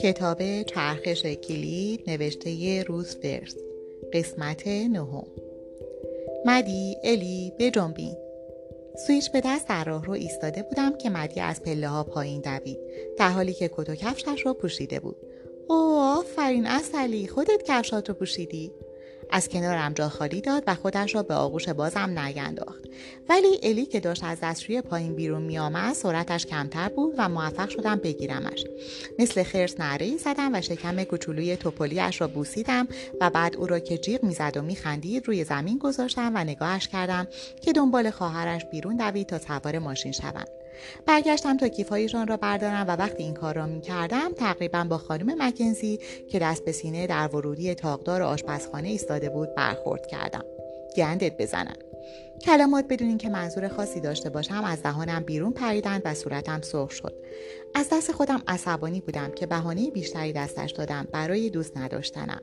کتاب چرخش کلید نوشته روز فرس قسمت نهم. مدی الی بجنبین سویچ به دست در راه رو ایستاده بودم که مدی از پله ها پایین دوید در حالی که کت و کفشش رو پوشیده بود. اوه آفرین اصلی خودت کفشات رو پوشیدی؟ از کنارم جا خالی داد و خودش را به آغوش بازم نگنداخت ولی الی که داشت از دستشوی پایین بیرون میآمد سرعتش کمتر بود و موفق شدم بگیرمش. مثل خرس نعره زدم و شکم کوچولوی توپلیاش را بوسیدم و بعد او را که جیغ می‌زد و میخندید روی زمین گذاشتم و نگاهش کردم که دنبال خواهرش بیرون دوید تا سوار ماشین شوم. برگشتم تا کیفهایشان را بردارم و وقتی این کار را می کردم تقریبا با خانم مکنزی که دست به سینه در ورودی تاقدار آشپزخانه ایستاده بود برخورد کردم. گندت بزنن. کلمات بدون اینکه منظور خاصی داشته باشم از دهانم بیرون پریدند و صورتم سرخ شد. از دست خودم عصبانی بودم که بهانه بیشتری دستش دادم برای دوست نداشتنم.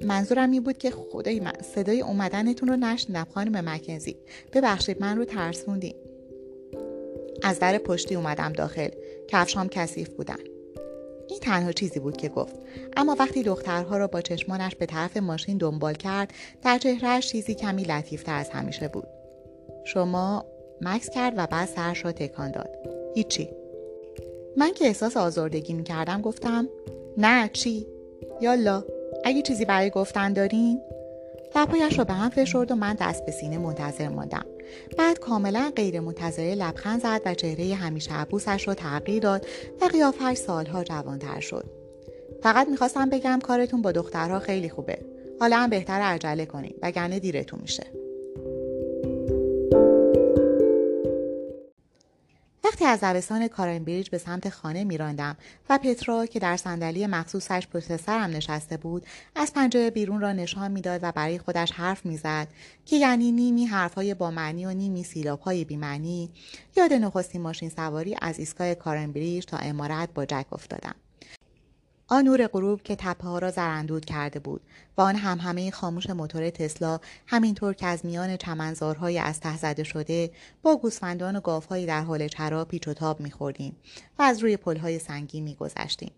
منظورم این بود که خدای من صدای اومدنتون رو نشنیدم خانم مکنزی. ببخشید من رو ترسوندیم از در پشتی اومدم داخل کفشام کثیف بودن. این تنها چیزی بود که گفت. اما وقتی دخترها را با چشمانش به طرف ماشین دنبال کرد در چهرهش چیزی کمی لطیفتر از همیشه بود. شما مکس کرد و بعد سرش را تکان داد. هیچی. من که احساس آزردگی می کردم گفتم نه چی؟ یالا اگه چیزی برای گفتن دارین؟ لبهایش را به هم فشرد و من دست به سینه منتظر ماندم. بعد کاملا غیر منتظره لبخند زد و چهره همیشه عبوسش را تغییر داد و قیافش سالها جوانتر شد. فقط می‌خواستم بگم کارتون با دخترها خیلی خوبه. حالا هم بهتر عجله کنیم وگرنه دیرتون میشه. وقتی از دبستان کارنبریج به سمت خانه میراندم و پترا که در صندلی مخصوصش پشت سرم نشسته بود از پنجره بیرون را نشان می‌داد و برای خودش حرف می‌زد که یعنی نیمی حرفهای با معنی و نیمی سیلابهای بیمعنی یاد نخستین ماشین سواری از ایستگاه کارنبریج تا امارت با جک افتادم. آن نور غروب که تپه ها را زرندود کرده بود و آن هم همه خاموش موتور تسلا همینطور که از میان چمنزارهای از ته زده شده با گوسفندان و گاوهایی در حال چرا پیچ و تاب میخوردیم و از روی پلهای سنگی میگذشتیم.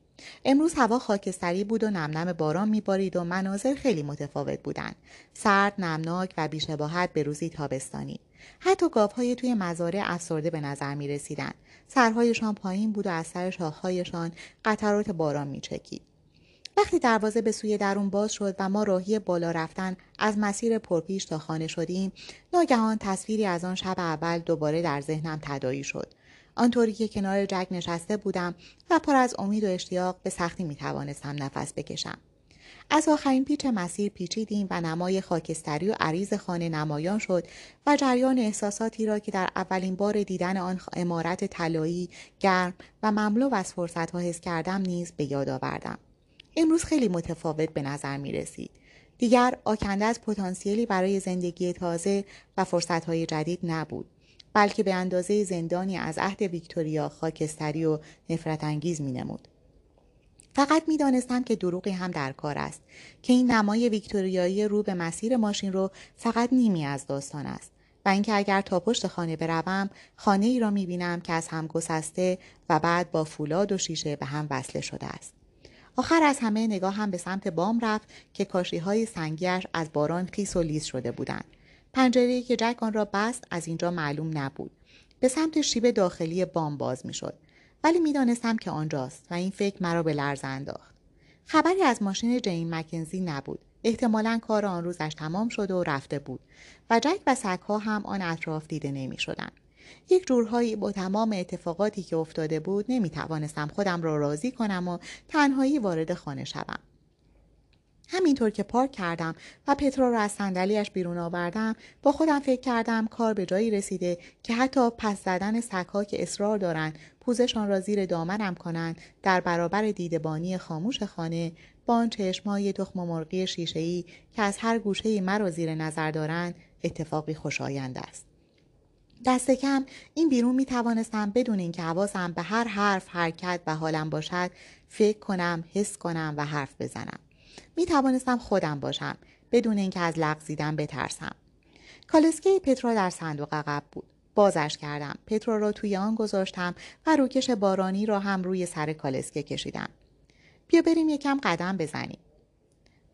امروز هوا خاکستری بود و نمنم باران میبارید و مناظر خیلی متفاوت بودند سرد نمناک و بیشباهت به روزی تابستانی حتی گاوهای توی مزارع افسرده به نظر می رسیدن. سرهایشان پایین بود و از سر شاخهایشان قطرات باران می چکید. وقتی دروازه به سوی درون باز شد و ما راهی بالا رفتن از مسیر پرپیش تا خانه شدیم ناگهان تصویری از آن شب اول دوباره در ذهنم تدایی شد آنطوری که کنار جگ نشسته بودم و پر از امید و اشتیاق به سختی می توانستم نفس بکشم. از آخرین پیچ مسیر پیچیدیم و نمای خاکستری و عریض خانه نمایان شد و جریان احساساتی را که در اولین بار دیدن آن امارت طلایی گرم و مملو از فرصتها حس کردم نیز به یاد آوردم. امروز خیلی متفاوت به نظر می رسید. دیگر آکنده از پتانسیلی برای زندگی تازه و فرصتهای جدید نبود. بلکه به اندازه زندانی از عهد ویکتوریا خاکستری و نفرت انگیز می نمود. فقط می‌دانستم که دروغی هم در کار است که این نمای ویکتوریایی رو به مسیر ماشین رو فقط نیمی از داستان است و اینکه اگر تا پشت خانه بروم خانه ای را می‌بینم که از هم گسسته و بعد با فولاد و شیشه به هم وصله شده است آخر از همه نگاه هم به سمت بام رفت که کاشی های سنگیش از باران خیس و لیز شده بودند پنجره که جک آن را بست از اینجا معلوم نبود به سمت شیب داخلی بام باز می‌شد ولی می‌دانستم که آنجاست و این فکر مرا به لرز انداخت خبری از ماشین جین مکنزی نبود احتمالا کار آن روزش تمام شده و رفته بود و جک و سگها هم آن اطراف دیده نمی شدن. یک جورهایی با تمام اتفاقاتی که افتاده بود نمی توانستم خودم را راضی کنم و تنهایی وارد خانه شوم. همینطور که پارک کردم و پترا را از صندلیاش بیرون آوردم با خودم فکر کردم کار به جایی رسیده که حتی پس زدن سگها که اصرار دارند پوزشان را زیر دامنم کنند در برابر دیدبانی خاموش خانه با آن چشمهای تخم مرغی شیشهای که از هر گوشه مرا زیر نظر دارند اتفاقی خوشایند است. دست کم این بیرون می توانستم بدون اینکه حواسم به هر حرف حرکت و حالم باشد فکر کنم حس کنم و حرف بزنم. می توانستم خودم باشم بدون اینکه از لغزیدن بترسم. کالسکه پترا در صندوق عقب بود. بازش کردم. پترا را توی آن گذاشتم و روکش بارانی را هم روی سر کالسکه کشیدم. بیا بریم یکم قدم بزنیم.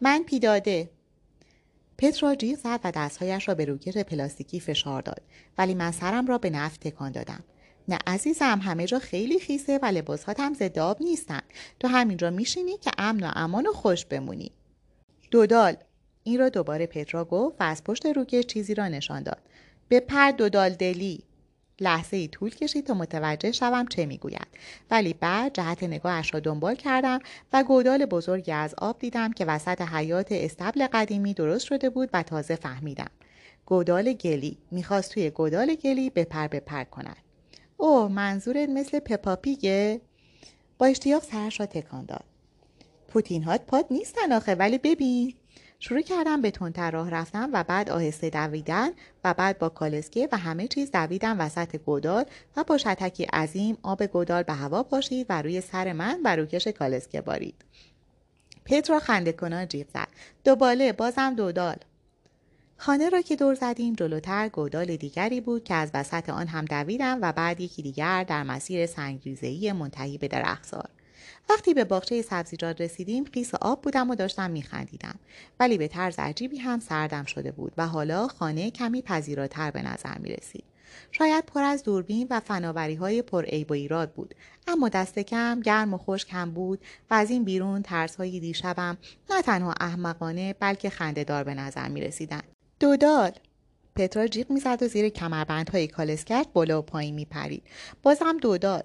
من پیداده. پترا جیغ زد و دستهایش را به روکش پلاستیکی فشار داد ولی من سرم را به نفت تکان دادم. نه عزیزم همه جا خیلی خیسه و لباسهات هم زداب نیستن. تو همینجا میشینی که امن و امان و خوش بمونی. دودال. این را دوباره پترا گفت و از پشت روکش چیزی را نشان داد. بپر دودال دلی. لحظه ای طول کشید تا متوجه شوم چه می‌گوید. ولی بعد جهت نگاهش را دنبال کردم و گودال بزرگی از آب دیدم که وسط حیات استبل قدیمی درست شده بود و تازه فهمیدم. گودال گلی. می‌خواست توی گودال گلی بپر بپر کند. اوه منظورت مثل پپاپیگه با اشتیاق سرش را تکان داد. پوتین هات پاد نیستن آخه ولی ببین. شروع کردم به تندتر راه رفتم و بعد آهسته دویدن و بعد با کالسکه و همه چیز دویدم وسط گودال و با شتکی عظیم آب گودال به هوا پاشید و روی سر من و روکش کالسکه بارید. پترا خنده کنان جیغ زد. دوباله بازم دودال خانه را که دور زدیم جلوتر گودال دیگری بود که از وسط آن هم دویدم و بعد یکی دیگر در مسیر سنگریزهای منتهی به درختزار وقتی به باغچه سبزیجات رسیدیم قیس آب بودم و داشتم میخندیدم ولی به طرز عجیبی هم سردم شده بود و حالا خانه کمی پذیراتر به نظر می رسید. شاید پر از دوربین و فناوری های پر عیب و ایراد بود اما دست کم گرم و خشک هم بود و از این بیرون ترس های دیشبم نه تنها احمقانه بلکه خندهدار به نظر می رسیدن. دودال پترا جیغ می‌زد و زیر کمربندهای کالسکت بالا و پایین میپرید بازم دودال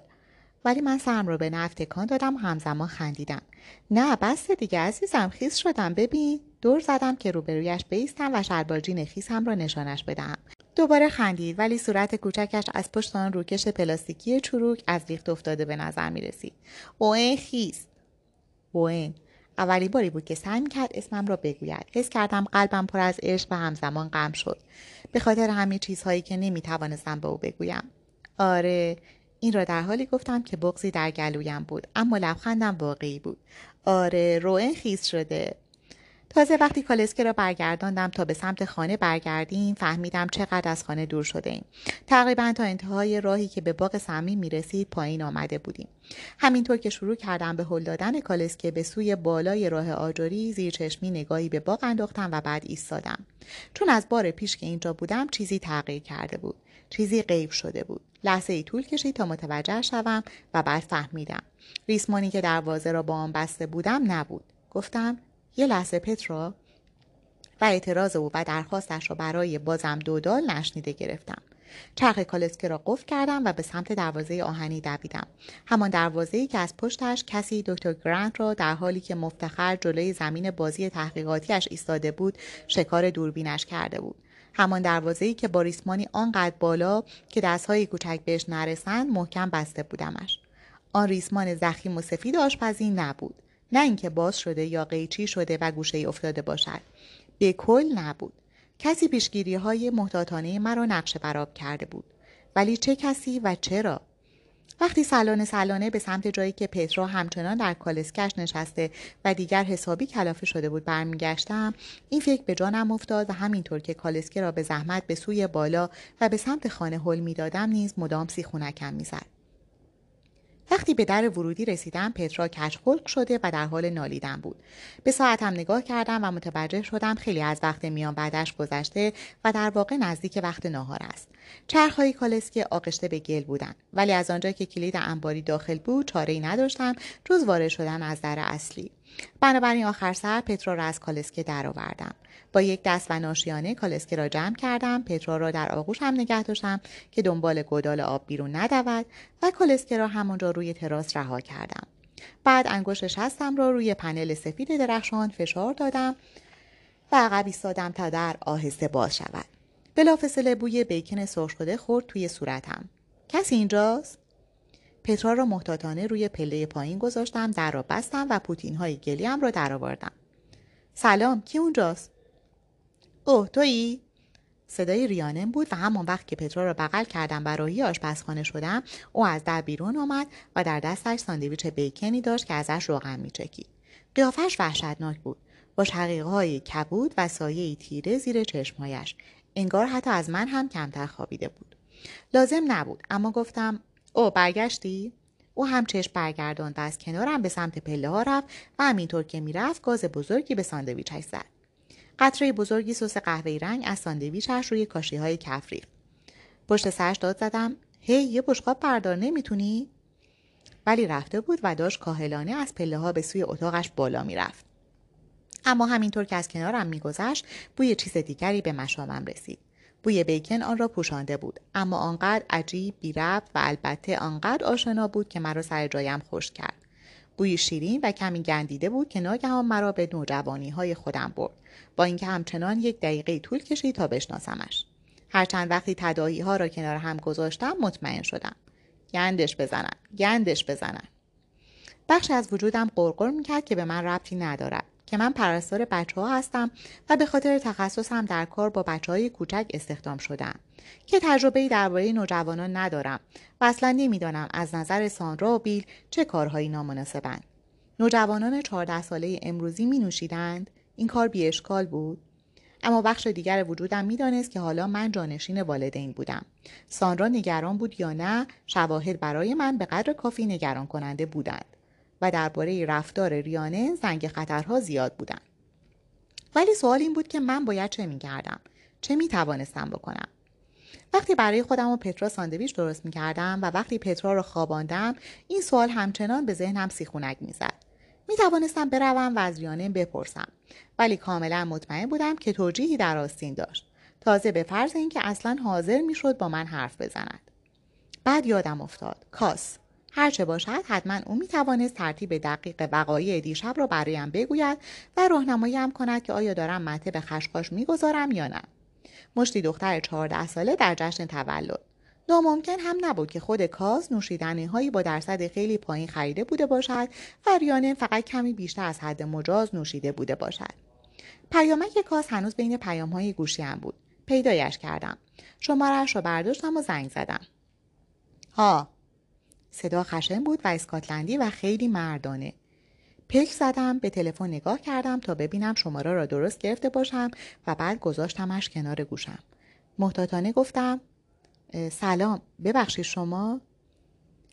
ولی من سرم رو به نفت تکان دادم و همزمان خندیدم نه بس دیگه عزیزم خیس شدم ببین دور زدم که روبرویش بیستم و شلبارجین خیسم را نشانش بدهم دوباره خندید ولی صورت کوچکش از پشت آن روکش پلاستیکی چروک از ریخت افتاده به نظر می رسید. اوه خیس. اوین. اولی باری بود که سعی کرد اسمم را بگوید. حس کردم قلبم پر از عشق و همزمان غم شد. به خاطر همه چیزهایی که نمی توانستم به او بگویم. آره این را در حالی گفتم که بغزی در گلویم بود اما لبخندم واقعی بود. آره روئن خیز شده. تازه وقتی کالسکه را برگرداندم تا به سمت خانه برگردیم فهمیدم چقدر از خانه دور شده ایم. تقریبا تا انتهای راهی که به باغ سمی می رسید پایین آمده بودیم. همینطور که شروع کردم به هل دادن کالسکه به سوی بالای راه آجری زیر چشمی نگاهی به باغ انداختم و بعد ایستادم. چون از بار پیش که اینجا بودم چیزی تغییر کرده بود. چیزی غیب شده بود. لحظه ای طول کشید تا متوجه شوم و بعد فهمیدم. ریسمانی که دروازه را با آن بسته بودم نبود. گفتم یه لحظه پترا و اعتراض او و درخواستش را برای بازم دودال نشنیده گرفتم. چرخ کالسکه را قفل کردم و به سمت دروازه آهنی دویدم. همان دروازه که از پشتش کسی دکتر گرانت را در حالی که مفتخر جلوی زمین بازی تحقیقاتیش ایستاده بود شکار دوربینش کرده بود. همان دروازه که با ریسمانی آنقدر بالا که دستهای کوچک بهش نرسند محکم بسته بودمش. آن ریسمان زخیم و سفید آشپزی نبود. نه اینکه باز شده یا قیچی شده و گوشه ای افتاده باشد. به کل نبود. کسی پیشگیری های محتاطانه مرا نقشه براب کرده بود. ولی چه کسی و چرا؟ وقتی سلانه سلانه به سمت جایی که پترا همچنان در کالسکش نشسته و دیگر حسابی کلافه شده بود برمیگشتم این فکر به جانم افتاد و همینطور که کالسکه را به زحمت به سوی بالا و به سمت خانه هل می‌دادم نیز مدام سیخونکم می‌زد. وقتی به در ورودی رسیدم پترا کج خلق شده و در حال نالیدن بود. به ساعتم نگاه کردم و متوجه شدم خیلی از وقت میان بعدش گذشته و در واقع نزدیک وقت ناهار است. چرخهای کالسکه آغشته به گل بودند. ولی از آنجا که کلید انباری داخل بود چاره ای نداشتم جز وارد شدن از در اصلی. بنابراین آخر سر پترا را از کالسکه درآوردم. با یک دست و ناشیانه کالسکه را جمع کردم پترا را در آغوش هم نگه داشتم که دنبال گودال آب بیرون ندود و کالسکه را همانجا روی تراس رها کردم. بعد انگشت شستم را روی پنل سفید درخشان فشار دادم و عقب ایستادم تا در آهسته باز شود. بلافاصله بوی بیکن سرخ شده خورد توی صورتم. کسی اینجاست؟ پترا را محتاطانه روی پله پایین گذاشتم در را بستم و پوتین های گلیم را درآوردم. سلام کی اونجاست؟ اوه تویی؟ صدای ریانم بود و همان وقت که پترا را بغل کردم و راهی آشپزخانه شدم او از در بیرون آمد و در دستش ساندویچ بیکنی داشت که ازش روغن میچکید. قیافش وحشتناک بود. با شقیقه های کبود و سایه تیره زیر چشمهایش. انگار حتی از من هم کمتر خوابیده بود. لازم نبود اما گفتم او برگشتی؟ او هم چشم برگرداند و از کنارم به سمت پله ها رفت و همینطور که می‌رفت گاز بزرگی به ساندویچش زد. قطره بزرگی سس قهوه‌ای رنگ از ساندویچش روی کاشی های کفری. پشت سرش داد زدم. هی یه بشقاب بردار نمی‌تونی؟ ولی رفته بود و داشت کاهلانه از پله ها به سوی اتاقش بالا می‌رفت. اما همینطور که از کنارم میگذشت بوی چیز دیگری به مشامم رسید. بوی بیکن آن را پوشانده بود. اما آنقدر عجیب بیربط و البته آنقدر آشنا بود که مرا سر جایم خوش کرد. بوی شیرین و کمی گندیده بود که ناگهان مرا به نوجوانی های خودم برد. با اینکه همچنان یک دقیقه طول کشید تا بشناسمش. هرچند وقتی تداهی ها را کنار هم گذاشتم مطمئن شدم. گندش بزنن گندش بزنن. بخشی از وجودم قرقر می‌کرد که به من ربطی ندارد. که من پرستار بچه ها هستم و به خاطر تخصصم در کار با بچه های کوچک استخدام شدم که تجربه درباره نوجوانان ندارم و اصلا نمی‌دانم از نظر سانرا و بیل چه کارهایی نامناسبند. نوجوانان چهارده ساله امروزی می نوشیدند این کار بی اشکال بود؟ اما بخش دیگر وجودم می‌دانست که حالا من جانشین والدین بودم. سانرا نگران بود یا نه شواهد برای من به قدر کافی نگران کننده بودند. و درباره رفتار ریانه زنگ خطرها زیاد بودند ولی سوال این بود که من باید چه می‌کردم؟ چه می‌توانستم بکنم؟ وقتی برای خودم و پترا ساندویچ درست می‌کردم و وقتی پترا را خواباندم این سوال همچنان به ذهنم سیخونک می‌زد. می توانستم بروم و از ریانه بپرسم ولی کاملا مطمئن بودم که توجیهی در آستین داشت. تازه به فرض اینکه اصلا حاضر می‌شد با من حرف بزند. بعد یادم افتاد. کاس. هرچه باشد حتما او می توانست ترتیب دقیق وقایع دیشب را برایم بگوید و راهنماییم کند که آیا دارم مته به خشخاش می‌گذارم یا نه. مشتی دختر چهارده ساله در جشن تولد. ناممکن هم نبود که خود کاز نوشیدنی هایی با درصد خیلی پایین خریده بوده باشد و ریانه فقط کمی بیشتر از حد مجاز نوشیده بوده باشد. پیامک کاز هنوز بین پیام های گوشیم بود. پیدایش کردم. شمارش را برداشتم و زنگ زدم. ها صدا خشن بود و اسکاتلندی و خیلی مردانه. پک زدم به تلفن نگاه کردم تا ببینم شماره را درست گرفته باشم و بعد گذاشتمش کنار گوشم. محتاطانه گفتم سلام ببخشید شما؟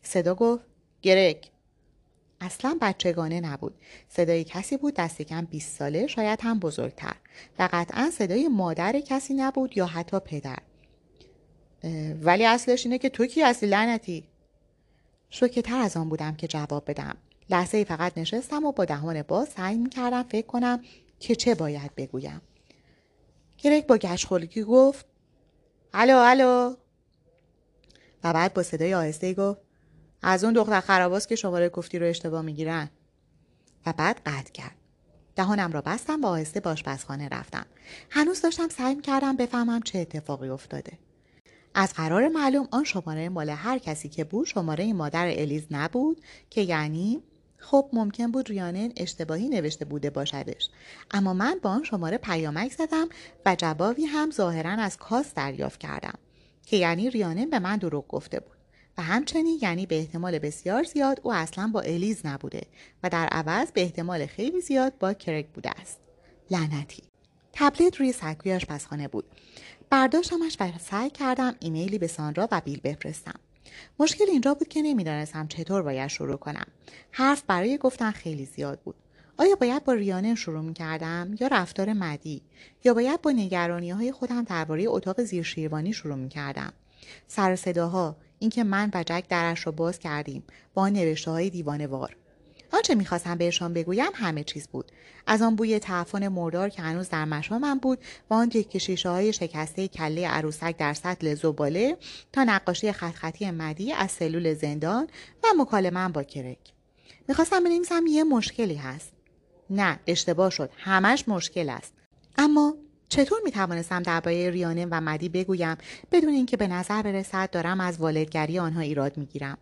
صدا گفت گرک اصلا بچگانه نبود. صدای کسی بود دست کم 20 ساله شاید هم بزرگتر. و قطعا صدای مادر کسی نبود یا حتی پدر. ولی اصلش اینه که تو کی هستی؟ لعنتی. تر از آن بودم که جواب بدم. لحظه فقط نشستم و با دهان باز سعی می کردم فکر کنم که چه باید بگویم. گرک با گشخلگی گفت الو الو. و بعد با صدای آهسته گفت از اون دختر خراباست که شماره گفتی رو اشتباه می‌گیرن. و بعد قطع کرد. دهانم را بستم و آهسته به آشپزخانه رفتم. هنوز داشتم سعی کردم بفهمم چه اتفاقی افتاده. از قرار معلوم آن شماره مال هر کسی که بود شماره مادر الیز نبود که یعنی خب ممکن بود ریانن اشتباهی نوشته بوده باشدش. اما من با آن شماره پیامک زدم و جوابی هم ظاهرا از کاس دریافت کردم که یعنی ریانن به من دروغ گفته بود. و همچنین یعنی به احتمال بسیار زیاد او اصلا با الیز نبوده و در عوض به احتمال خیلی زیاد با کرک بوده است. لعنتی. تبلت روی سکوی آشپزخانه بود. برداشتمش و سعی کردم ایمیلی به سانرا و بیل بفرستم. مشکل اینجا بود که نمی‌دانستم چطور باید شروع کنم. حرف برای گفتن خیلی زیاد بود. آیا باید با ریانه شروع می کردم یا رفتار مدی؟ یا باید با نگرانی های خودم درباره اتاق زیر شیروانی شروع می کردم سر صداها اینکه من و جک درش را باز کردیم با نوشته های دیوانه وار آنچه می‌خواستم بهشان بگویم همه چیز بود. از آن بوی تعفن مردار که هنوز در مشامم بود و آن تکه شیشه های شکسته کله عروسک در سطل زباله تا نقاشی خطخطی مدی از سلول زندان و مکالمه با کرک. می‌خواستم بنویسم یه مشکلی هست. نه اشتباه شد. همش مشکل است. اما چطور می توانستم درباره ریانه و مدی بگویم بدون اینکه به نظر برسد دارم از والدگری آنها ایراد می گیرم.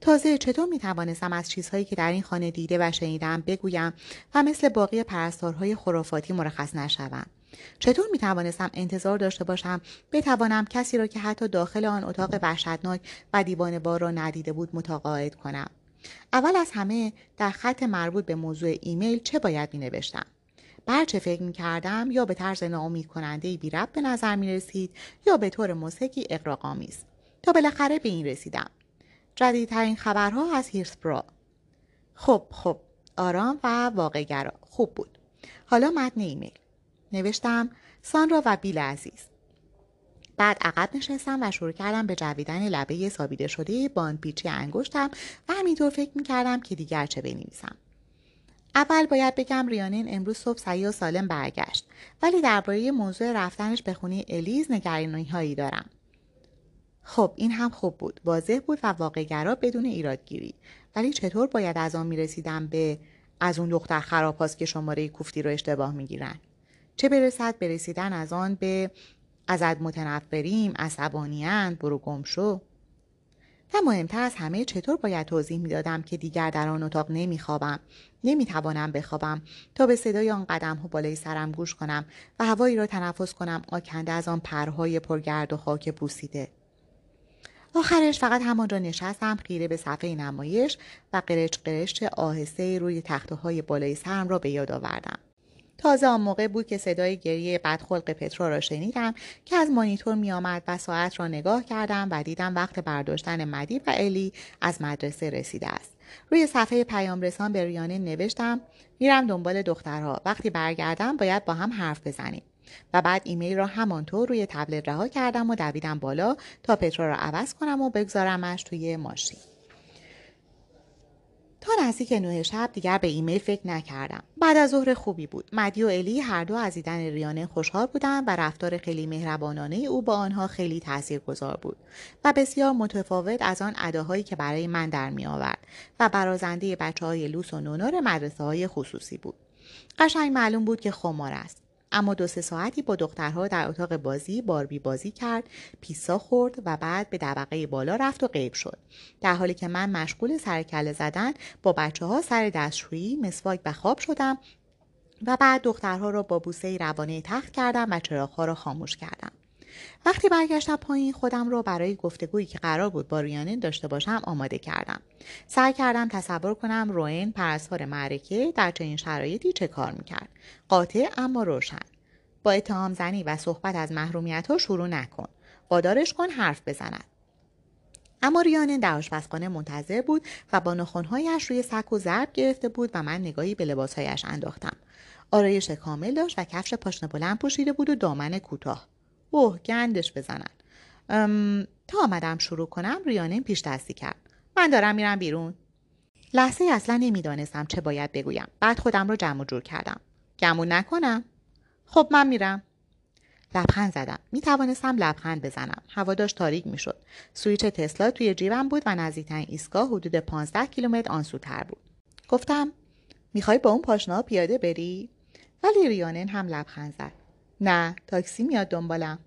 تازه چطور می توانستم از چیزهایی که در این خانه دیده و شنیدم بگویم و مثل باقی پرستارهای خرافاتی مرخص نشوم؟ چطور می توانستم انتظار داشته باشم بتوانم کسی را که حتی داخل آن اتاق وحشتناک و دیوانه بار را ندیده بود متقاعد کنم؟ اول از همه در خط مربوط به موضوع ایمیل چه باید می نوشتم بر چه فکر می کردم یا به طرز ناامید کننده بی رب به نظر می رسید یا به طور مسکی اقراقامیز تا بالاخره به این رسیدم. جدیدترین خبرها از هیرسبرا خب خب آرام و واقعگرا. خوب بود. حالا متن ایمیل. نوشتم سانرا و بیل عزیز. بعد عقب نشستم و شروع کردم به جویدن لبه سابیده شده باند پیچی انگشتم و همینطور فکر می‌کردم که دیگر چه بنویسم. اول باید بگم ریانین امروز صبح سعی و سالم برگشت ولی درباره موضوع رفتنش به خونه الیز نگرانی هایی دارم. خب این هم خوب بود. واضح بود و واقعگرا بدون ایرادگیری. ولی چطور باید از آن می‌رسیدم به از اون دختر خراب که شماره کوفتی رو اشتباه می‌گیرن؟ چه برسد برسیدن از آن به ازت متنفریم عصبانیند برو گم شو. و مهمتر از همه چطور باید توضیح می‌دادم که دیگر در آن اتاق نمیخوابم نمی‌توانم بخوابم تا به صدای آن قدم ها بالای سرم گوش کنم و هوایی را تنفس کنم آکنده از آن پرهای پرگرد و خاک پوسیده. آخرش فقط همانجا نشستم خیره به صفحه نمایش و قرچ قرچ آهسته روی تخته های بالای سرم را به یاد آوردم. تازه آن موقع بود که صدای گریه بدخلق پترا را شنیدم که از مانیتور میآمد و ساعت را نگاه کردم و دیدم وقت برداشتن مدی و الی از مدرسه رسیده است. روی صفحه پیام رسان به ریانه نوشتم میرم دنبال دخترها. وقتی برگردم باید با هم حرف بزنیم. و بعد ایمیل را همانطور روی تبلت رها کردم و دویدم بالا تا پترا را عوض کنم و بگذارمش توی ماشین. تا نزدیک نه شب دیگر به ایمیل فکر نکردم. بعد از ظهر خوبی بود. مدی و الی هر دو از دیدن ریانه خوشحال بودند و رفتار خیلی مهربانانه او با آنها خیلی تاثیرگذار بود و بسیار متفاوت از آن اداهایی که برای من در می آورد و برازنده بچه های لوس و نونار مدرسه های خصوصی بود. قشنگ معلوم بود که خمار است. اما دو سه ساعتی با دخترها در اتاق بازی باربی بازی کرد پیسا خورد و بعد به طبقه بالا رفت و غیب شد. در حالی که من مشغول سرکله زدن با بچه ها سر دستشویی مسواک و خواب شدم و بعد دخترها را با بوسه روانه تخت کردم و چراغها را خاموش کردم. وقتی برگشتم پایین خودم را برای گفتگویی که قرار بود با ریانین داشته باشم آماده کردم. سعی کردم تصور کنم روین پرستار معرکه در چنین شرایطی چه کار می‌کرد. قاطع اما روشن. با اتهام زنی و صحبت از محرومیت ها شروع نکن. وادارش کن حرف بزند. اما ریانین در آشپزخانه منتظر بود و با نخونهایش روی سک و ضرب گرفته بود و من نگاهی به لباسهایش انداختم. آرایش کامل داشت و کفش پاشنه بلند پوشیده بود و دامن کوتاه. اوه گندش بزنن. تا آمدم شروع کنم ریانه پیش دستی کرد. من دارم میرم بیرون. لحظه اصلا نمی‌دانستم چه باید بگویم. بعد خودم رو جمع جور کردم. گمون نکنم. خب من میرم. لبخند زدم. می توانستم لبخند بزنم. هوا داشت تاریک می شد سویچ تسلا توی جیبم بود و نزدیکترین ایستگاه حدود 15 کیلومتر آنسوتر بود. گفتم می‌خوای با اون پاشنا پیاده بری؟ ولی ریانن هم لبخند زد. نه تاکسی میاد دنبالم.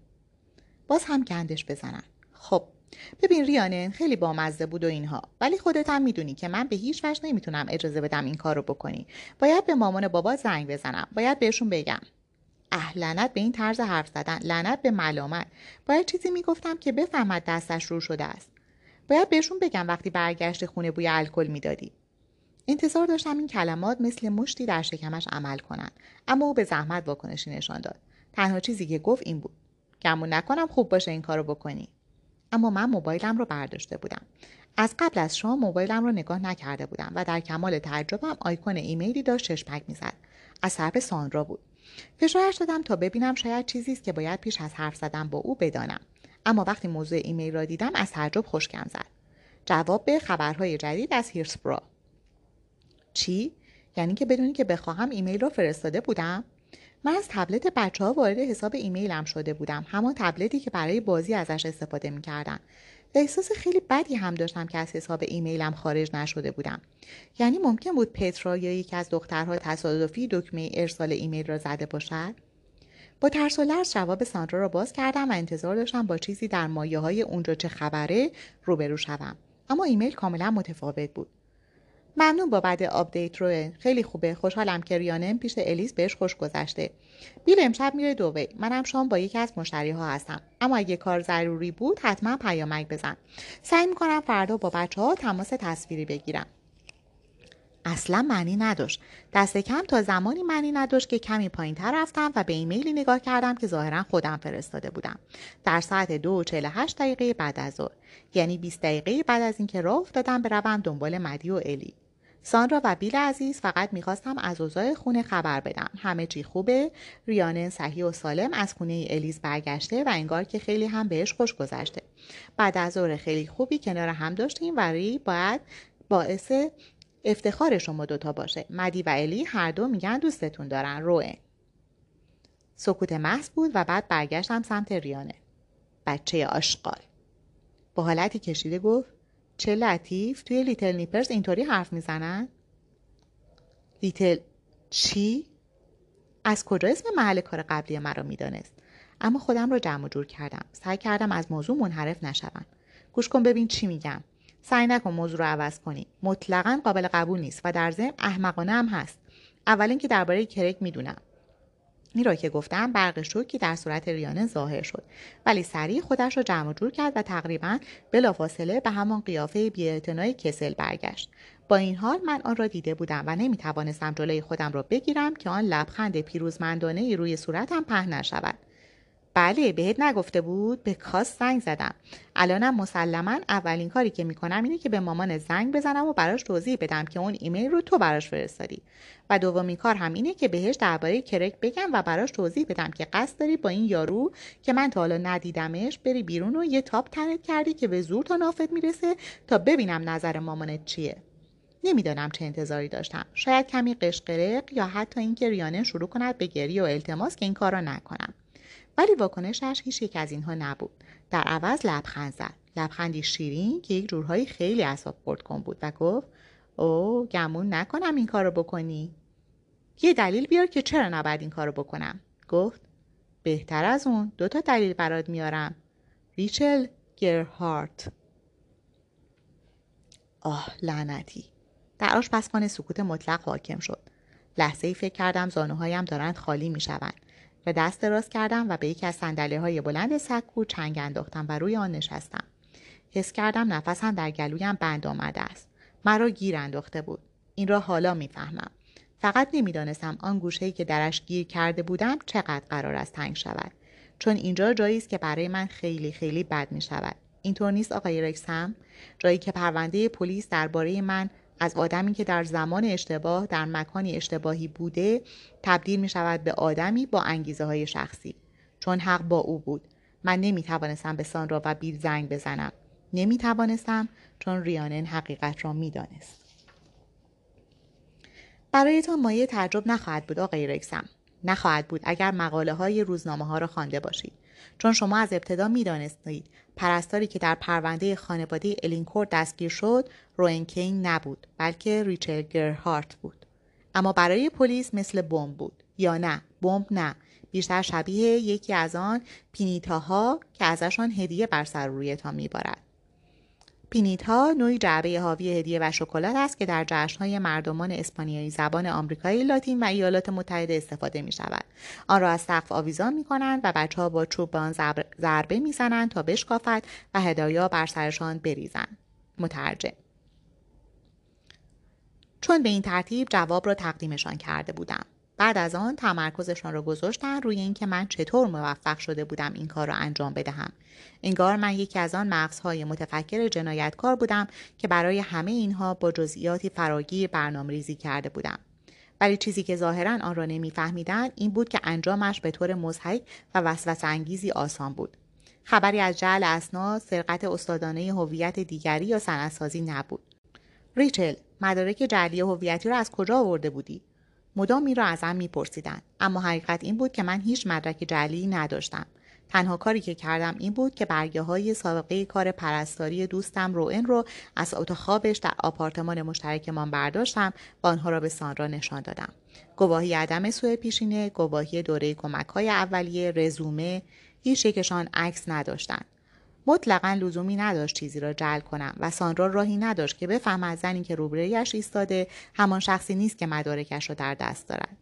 باز هم گندش بزنن. خب ببین ریانن خیلی بامزه بود و اینها. ولی خودت هم می‌دونی که من به هیچ وجه نمی‌تونم اجازه بدم این کارو بکنی. باید به مامان بابا زنگ بزنم. باید بهشون بگم. اه لعنت به این طرز حرف زدن. لعنت به ملامت. باید چیزی می‌گفتم که بفهمد دستش رو شده است. باید بهشون بگم وقتی برگشت خونه بوی الکل می‌دادی. انتظار داشتم این کلمات مثل مشتی در شکمش عمل کنند اما او به زحمت واکنشی نشان داد. تنها چیزی که گفت این بود. گمون نکنم خوب باشه این کارو بکنی. اما من موبایلم رو برداشته بودم. از قبل از شما موبایلم رو نگاه نکرده بودم و در کمال تعجبم آیکون ایمیلی داشت چشمک می‌زد. از طرف ساندرا بود. فشارش دادم تا ببینم شاید چیزی است که باید پیش از حرف زدن با او بدانم. اما وقتی موضوع ایمیل را دیدم از تعجب خشکم زد. جواب به خبرهای جدید از هیرسبرا چی؟ یعنی که بدونی که بخواهم ایمیل را فرستاده بودم؟ من از تبلت بچه ها وارد حساب ایمیلم شده بودم. همان تبلتی که برای بازی ازش استفاده می‌کردن. احساس خیلی بدی هم داشتم که از حساب ایمیلم خارج نشده بودم. یعنی ممکن بود پترا یا یکی از دخترها تصادفی دکمه ارسال ایمیل را زده باشد؟ با ترس و لرز جواب ساندرا را باز کردم و انتظار داشتم با چیزی در مایه های اونجا چه خبره روبرو شوم. اما ایمیل کاملا متفاوت بود. ممنون بابت update رو. خیلی خوبه. خوشحالم که ریانن پیش الیس بهش خوش گذشته. بیل امشب میره دوبی منم شام با یکی از مشتری ها هستم. اما اگه کار ضروری بود حتما پیامک بزن. سعی می‌کنم فردا با بچه ها تماس تصویری بگیرم. اصلا معنی نداشت. دست کم تا زمانی معنی نداشت که کمی پایین تر رفتم و به ایمیلی نگاه کردم که ظاهرا خودم فرستاده بودم. در ساعت دو و هشت دقیقه بعد از ظهر. یعنی 20 دقیقه بعد از اینکه راه افتادم بروم دنبال مدی و الی. سانرا و بیل عزیز فقط می‌خواستم از اوضاع خونه خبر بدم. همه چی خوبه؟ ریانن صحیح و سالم از خونه الیز برگشته و انگار که خیلی هم بهش خوش گذشته. بعد از ظهر خیلی خوبی کنار هم داشتیم و ری باید باعث افتخار شما دوتا باشه. مدی و الی هر دو میگن دوستتون دارن. روئن سکوت محض بود و بعد برگشتم سمت ریانه. بچه آشغال. با حالتی کشیده گفت چه لطیف توی لیتل نیپرز اینطوری حرف می‌زنن؟ لیتل چی؟ از کجا اسم محل کار قبلی مرا می‌دانست؟ اما خودم را جمع جور کردم. سعی کردم از موضوع منحرف نشوم. گوش کن ببین چی میگم. سعی نکن موضوع رو عوض کنی. مطلقا قابل قبول نیست و در ضمن احمقانه هم هست. اول اینکه درباره کرک می‌دونم. این را که گفتم برق شوکی در صورت ریانه ظاهر شد. ولی سریع خودش را جمع جور کرد و تقریبا بلافاصله به همان قیافه بیاعتنای کسل برگشت. با این حال من آن را دیده بودم و نمی توانستم جلوی خودم را بگیرم که آن لبخند پیروزمندانه روی صورتم پهن نشود. بله بهت نگفته بود به کاس زنگ زدم. الانم مسلما اولین کاری که می‌کنم اینه که به مامان زنگ بزنم و براش توضیح بدم که اون ایمیل رو تو براش فرستادی. و دومین کار هم اینه که بهش درباره کرک بگم و براش توضیح بدم که قصد داری با این یارو که من تا حالا ندیدمش بری بیرون و یه تاپ تنت کردی که به زور تا نافت می‌رسه تا ببینم نظر مامانت چیه. نمی‌دانم چه انتظاری داشتم. شاید کمی قشقرق یا حتی اینکه ریانه شروع کند به گریه و التماس که این کار را نکنم. ولی واکنشش هیچ یک از اینها نبود. در عوض لبخند زد. لبخندی شیرین که یک جورهایی خیلی اصاب خورد کن بود و گفت او گمون نکنم این کارو بکنی. یه دلیل بیار که چرا نباید این کارو بکنم. گفت بهتر از اون دو تا دلیل برات میارم. ریچل گرهارت. آه لعنتی. در آشپزخانه سکوت مطلق حاکم شد. لحظه ای فکر کردم زانوهایم دارند خالی می‌شوند. و دست دراز کردم و به یکی از سندله های بلند سکو چنگ انداختم و روی آن نشستم. حس کردم نفسم در گلویم بند آمده است. مرا گیر انداخته بود. این را حالا می‌فهمم. فقط نمی‌دانستم آن گوشه‌ای که درش گیر کرده بودم چقدر قرار است تنگ شود. چون اینجا جایی است که برای من خیلی خیلی بد می شود. اینطور نیست آقای رکسم؟ جایی که پرونده پلیس درباره من از آدمی که در زمان اشتباه در مکانی اشتباهی بوده تبدیل می شود به آدمی با انگیزه های شخصی. چون حق با او بود. من نمی توانستم به سانرا و بیل زنگ بزنم. نمی توانستم چون ریانن حقیقت را می دانست. برایتان مایه تعجب نخواهد بود آقای رکسم. نخواهد بود اگر مقاله های روزنامه ها را خوانده باشید. چون شما از ابتدا می‌دانستید پرستاری که در پرونده خانواده الینکورد دستگیر شد روئنکین نبود بلکه ریچل گرهارت بود. اما برای پلیس مثل بمب بود یا نه بمب نه. بیشتر شبیه یکی از آن پینیتاها که ازشان هدیه بر سر رویتان میبارد. پینیتا نوعی جعبه حاوی هدیه و شکلات است که در جشنهای مردمان اسپانیایی زبان آمریکایی لاتین و ایالات متحده استفاده می شود. آن را از سقف آویزان می کنند و بچه ها با چوب به آن ضربه می زنند تا بشکافد و هدایا بر سرشان بریزند. مترجم چون به این ترتیب جواب را تقدیمشان کرده بودم. بعد از آن تمرکزشان را گذاشتن روی اینکه من چطور موفق شده بودم این کار را انجام بدهم. انگار من یکی از آن مغزهای متفکر جنایتکار بودم که برای همه اینها با جزئیاتی فراگیر برنامه ریزی کرده بودم. ولی چیزی که ظاهرا آن را نمیفهمیدند این بود که انجامش به طور مضحک و وسوسه انگیزی آسان بود. خبری از جعل اسناد سرقت استادانه هویت دیگری یا سندسازی نبود. ریچل مدارک جعلی هویتی را از کجا آورده بودی؟ مدام این را ازم میپرسیدند اما حقیقت این بود که من هیچ مدرک جعلی نداشتم. تنها کاری که کردم این بود که برگه های سابقه کار پرستاری دوستم روئن رو از اتاق در آپارتمان مشترکمان برداشتم و آنها را به سانرا نشان دادم. گواهی عدم سوء پیشینه گواهی دوره کمک های اولیه رزومه هیچ یکشان عکس نداشتند. مطلقا لزومی نداشت چیزی را جل کنم و سانرا راهی نداشت که بفهمد زنی که روبرویش ایستاده همان شخصی نیست که مدارکش را در دست دارد.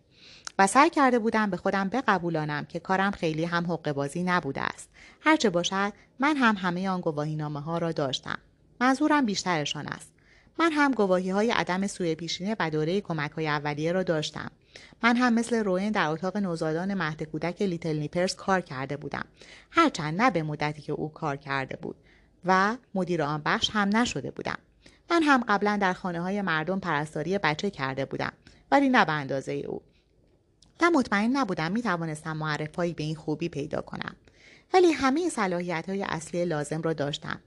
و سعی کرده بودم به خودم بقبولانم که کارم خیلی هم حق بازی نبوده است. هرچه باشد من هم همه آن گواهینامه ها را داشتم. منظورم بیشترشان است. من هم گواهی های عدم سوء پیشینه و دوره کمک های اولیه را داشتم. من هم مثل روین در اتاق نوزادان مهد کودک لیتل نیپرز کار کرده بودم. هرچند نه به مدتی که او کار کرده بود و مدیر آن بخش هم نشده بودم. من هم قبلا در خانه های مردم پرستاری بچه کرده بودم ولی نه به اندازه او. و مطمئن نبودم می توانستم معرفایی به این خوبی پیدا کنم. ولی همه صلاحیت های اصلی لازم را داشتم.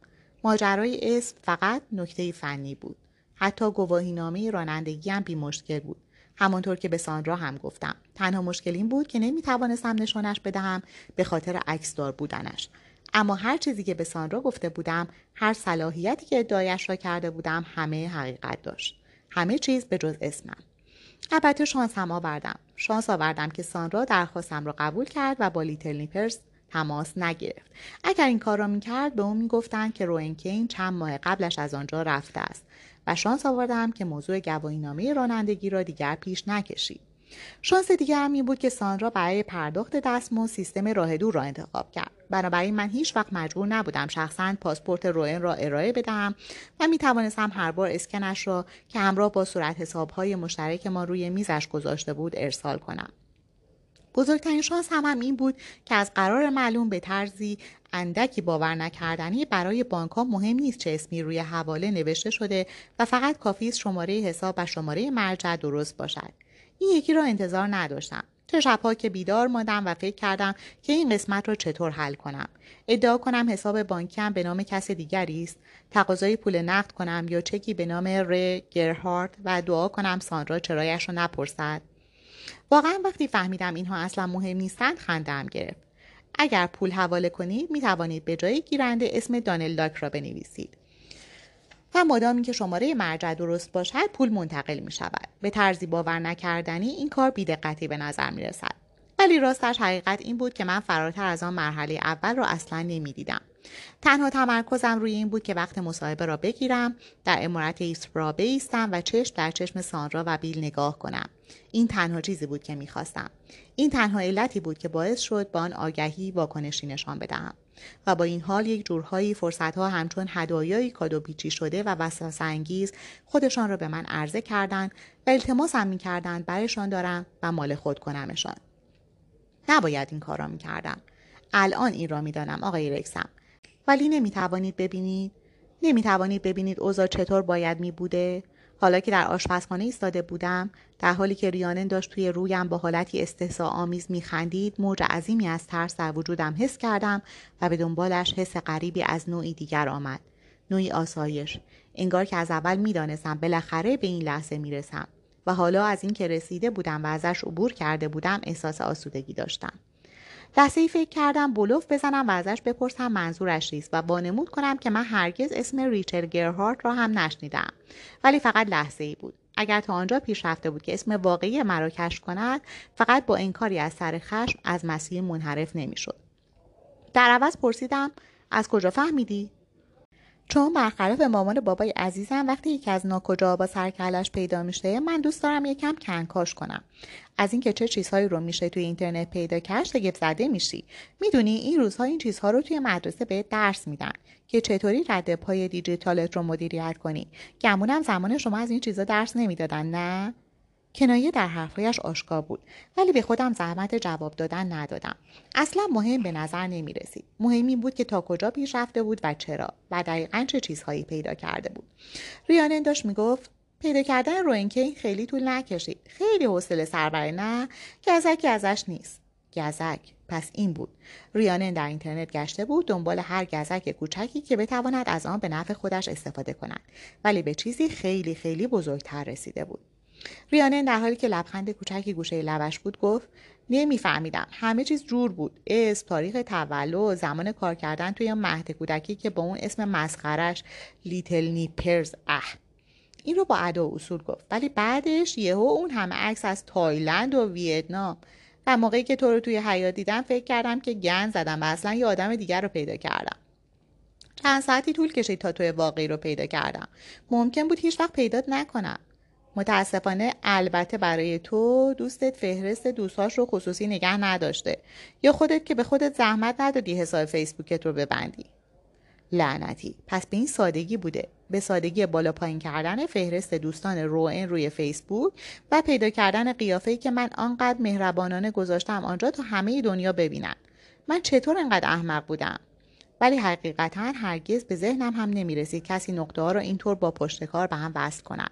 ماجرای اسم فقط نکته فنی بود. حتی گواهینامه رانندگی هم بی مشکل بود. همانطور که به ساندرا هم گفتم تنها مشکل این بود که نمی توانستم نشانش بدهم به خاطر عکسدار بودنش. اما هر چیزی که به ساندرا گفته بودم هر صلاحیتی که ادعایش را کرده بودم همه حقیقت داشت. همه چیز به جز اسمم. البته شانس هم آوردم. شانس آوردم که سانرا درخواستم را قبول کرد و با لیتل نیپرز تماس نگرفت. اگر این کار را می‌کرد به اون می‌گفتند که روئنکین چند ماه قبلش از آنجا رفته است و شانس آوردم که موضوع گواهینامه رانندگی را دیگر پیش نکشید شانس دیگر این بود که سانرا برای پرداخت دستمزد سیستم راه دور را انتخاب کرد. بنابراین من هیچ وقت مجبور نبودم شخصا پاسپورت روئن را ارائه بدهم و می توانستم هر بار اسکنش را که همراه با صورت حسابهای مشترک ما روی میزش گذاشته بود ارسال کنم. بزرگترین شانس هم, هم این بود که از قرار معلوم به طرزی اندکی باور نکردنی برای بانک ها مهم نیست چه اسمی روی حواله نوشته شده و فقط کافی است شماره حساب و شماره مرجع درست باشد. این یکی را انتظار نداشتم. چه شبها که بیدار ماندم و فکر کردم که این قسمت را چطور حل کنم. ادعا کنم حساب بانکیم به نام کس دیگری است. تقاضای پول نقد کنم یا چکی به نام ر. گرهارد و دعا کنم ساندرا چرایش را نپرسد. واقعا وقتی فهمیدم اینها اصلا مهم نیستند خندم گرفت. اگر پول حواله کنید می توانید به جای گیرنده اسم دانل داک را بنویسید. و مادامی که شماره مرجع درست باشد پول منتقل می شود به طرزی باور نکردنی این کار بیدقتی به نظر می رسد ولی راستش حقیقت این بود که من فراتر از آن مرحله اول را اصلا نمی‌دیدم. تنها تمرکزم روی این بود که وقت مصاحبه را بگیرم در امارت ایسترا بیستم و چشم در چشم سانرا و بیل نگاه کنم. این تنها چیزی بود که می‌خواستم. این تنها علتی بود که باعث شد با آن آگهی واکنشی نشان بدهم و با این حال یک جورهایی فرصتها همچون هدایایی کادو پیچی شده و وسواس انگیز خودشان را به من عرضه کردند و التماسم می‌کردند برایشان دارم و مال خود کنمشان. نباید این کار را می‌کردم. الان این را می‌دانم آقای رکسم. ولی نمی‌توانید ببینید. نمی‌توانید ببینید اوضاع چطور باید می بوده حالا که در آشپزخانه ایستاده بودم در حالی که ریانن داشت توی رویم با حالتی استحصا آمیز میخندید موج عظیمی از ترس در وجودم حس کردم و به دنبالش حس غریبی از نوعی دیگر آمد. نوعی آسایش. انگار که از اول می‌دانستم بالاخره به این لحظه می‌رسم و حالا از اینکه رسیده بودم و ازش عبور کرده بودم احساس آسودگی داشتم. لحظه ای فکر کردم بلوف بزنم و ازش بپرسم منظورش چیست و بانمود کنم که من هرگز اسم ریچل گرهارت را هم نشنیدم. ولی فقط لحظه ای بود. اگر تا آنجا پیش رفته بود که اسم واقعی مرا کشف کند فقط با انکاری از سر خشم از مسیر منحرف نمی‌شد. در عوض پرسیدم از کجا فهمیدی؟ چون برخلاف مامان بابای عزیزم وقتی یکی از ناکجا با سرکلش پیدا میشه من دوست دارم یکم کنکاش کنم. از اینکه چه چیزهایی رو میشه توی اینترنت پیدا کرد شگفت زده میشی. می‌دونی این روزها این چیزها رو توی مدرسه به درس میدن که چطوری رد پای دیجیتالت رو مدیریت کنی. گمونم زمان شما از این چیزا درس نمی‌دادن نه؟ کنایه در حرفهایش آشکار بود. ولی به خودم زحمت جواب دادن ندادم. اصلا مهم به نظر نمی رسید مهم این بود که تا کجا پیش رفته بود و چرا و دقیقا چه چیزهایی پیدا کرده بود. ریانن داشت می‌گفت پیدا کردن روینکین خیلی طول نکشید. خیلی حوصله سربره نه گزکی ازش نیست. گزک. پس این بود. ریانن در اینترنت گشته بود دنبال هر گزک کوچکی که بتواند از آن به نفع خودش استفاده کند. ولی به چیزی خیلی خیلی بزرگتر رسیده بود. ریانن در حالی که لبخند کوچکی گوشه لبش بود گفت نمیفهمیدم. همه چیز جور بود. اسم تاریخ تولد زمان کار کردن توی مهد کودکی که با اون اسم مسخرش لیتل نیپرز اه. این رو با ادا و اصول گفت. ولی بعدش یهو اون همه عکس از تایلند و ویتنام. و موقعی که تو رو توی حیات دیدم فکر کردم که گن زدم و اصلا یه آدم دیگر رو پیدا کردم. چند ساعتی طول کشید تا توی واقعی رو پیدا کردم. ممکن بود هیچ وقت پیدات نکنم. متاسفانه البته برای تو دوستت فهرست دوستاش رو خصوصی نگه نداشته. یا خودت که به خودت زحمت ندادی حساب فیسبوکت رو ببندی. لعنتی. پس به این سادگی بوده. به سادگی بالا پایین کردن فهرست دوستان روئن روی فیسبوک و پیدا کردن قیافه‌ای که من آنقدر مهربانانه گذاشتم آنجا تا همه دنیا ببینن. من چطور انقدر احمق بودم؟ ولی حقیقتا هرگز به ذهنم هم نمی‌رسید کسی نقطه ها را اینطور با پشتکار به هم وصل کند.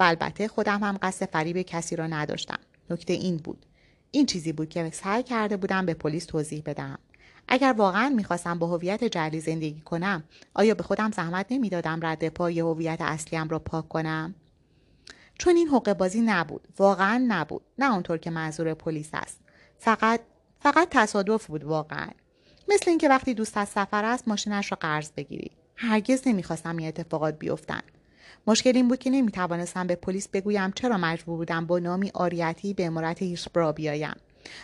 و البته خودم هم قصد فریب کسی را نداشتم. نکته این بود. این چیزی بود که سعی کرده بودم به پلیس توضیح بدم. اگر واقعا می‌خواستم با هویت جعلی زندگی کنم آیا به خودم زحمت نمی‌دادم رد پای هویت اصلیم را پاک کنم؟ چون این حقوق بازی نبود واقعا نبود. نه اونطور که منظور پلیس است. فقط فقط تصادف بود واقعا. مثل اینکه وقتی دوست از سفر است ماشینش را قرض بگیری. هرگز نمی‌خواستم این اتفاقات بیفتند مشکل این بود که نمی‌توانستم به پلیس بگویم چرا مجبور بودم با نامی آریتی به امارت هیشبرا بیایم.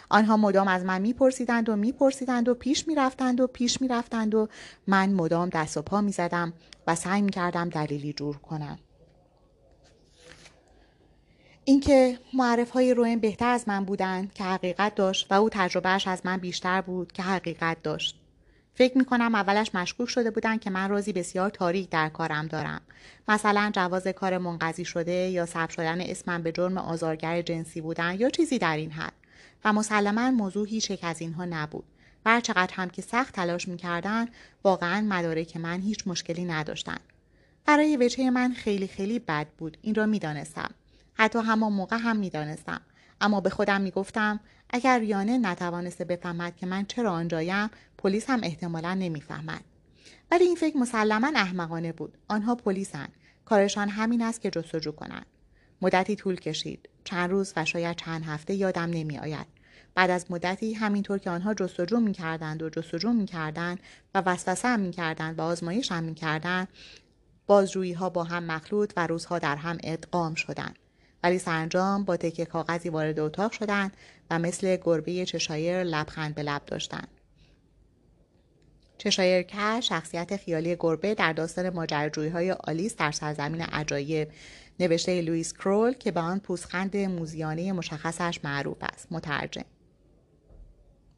آنها مدام از من میپرسیدند و میپرسیدند و پیش می‌رفتند و پیش می‌رفتند و من مدام دست و پا می‌زدم و سعی می‌کردم دلیلی جور کنم اینکه معرف های روین بهتر از من بودند که حقیقت داشت و او تجربهش از من بیشتر بود که حقیقت داشت فکر می کنم اولش مشکوک شده بودن که من رازی بسیار تاریک در کارم دارم. مثلا جواز کار منقضی شده یا ثبت شدن اسمم به جرم آزارگر جنسی بودن یا چیزی در این حد. و مسلما موضوع هیچ یک از اینها نبود. و چقدر هم که سخت تلاش می‌کردن واقعا مدارک من هیچ مشکلی نداشتن. برای وجه من خیلی خیلی بد بود. این را می‌دانستم. حتی همان موقع هم می‌دانستم. اما به خودم می‌گفتم اگر ریانه نتوانسته بفهمد که من چرا آنجایم پلیس هم احتمالا نمی‌فهمد ولی این فکر مسلما احمقانه بود آنها پلیسند کارشان همین است که جستجو کنند مدتی طول کشید. چند روز و شاید چند هفته یادم نمیآید. بعد از مدتی همینطور که آنها جستجو می‌کردند و جستجو می‌کردند و وسوسه هم می‌کردند و آزمایش هم می‌کردند بازجویی ها با هم مخلوط و روزها در هم ادغام شدند. ولی سرانجام با تکه کاغذی وارد اتاق شدند و مثل گربه چشایر لبخند به لب داشتند. چشایر که شخصیت خیالی گربه در داستان ماجراجویی های آلیس در سرزمین عجایب نوشته لوئیس کرول که به آن پوزخند موزیانه مشخصش معروف است مترجم.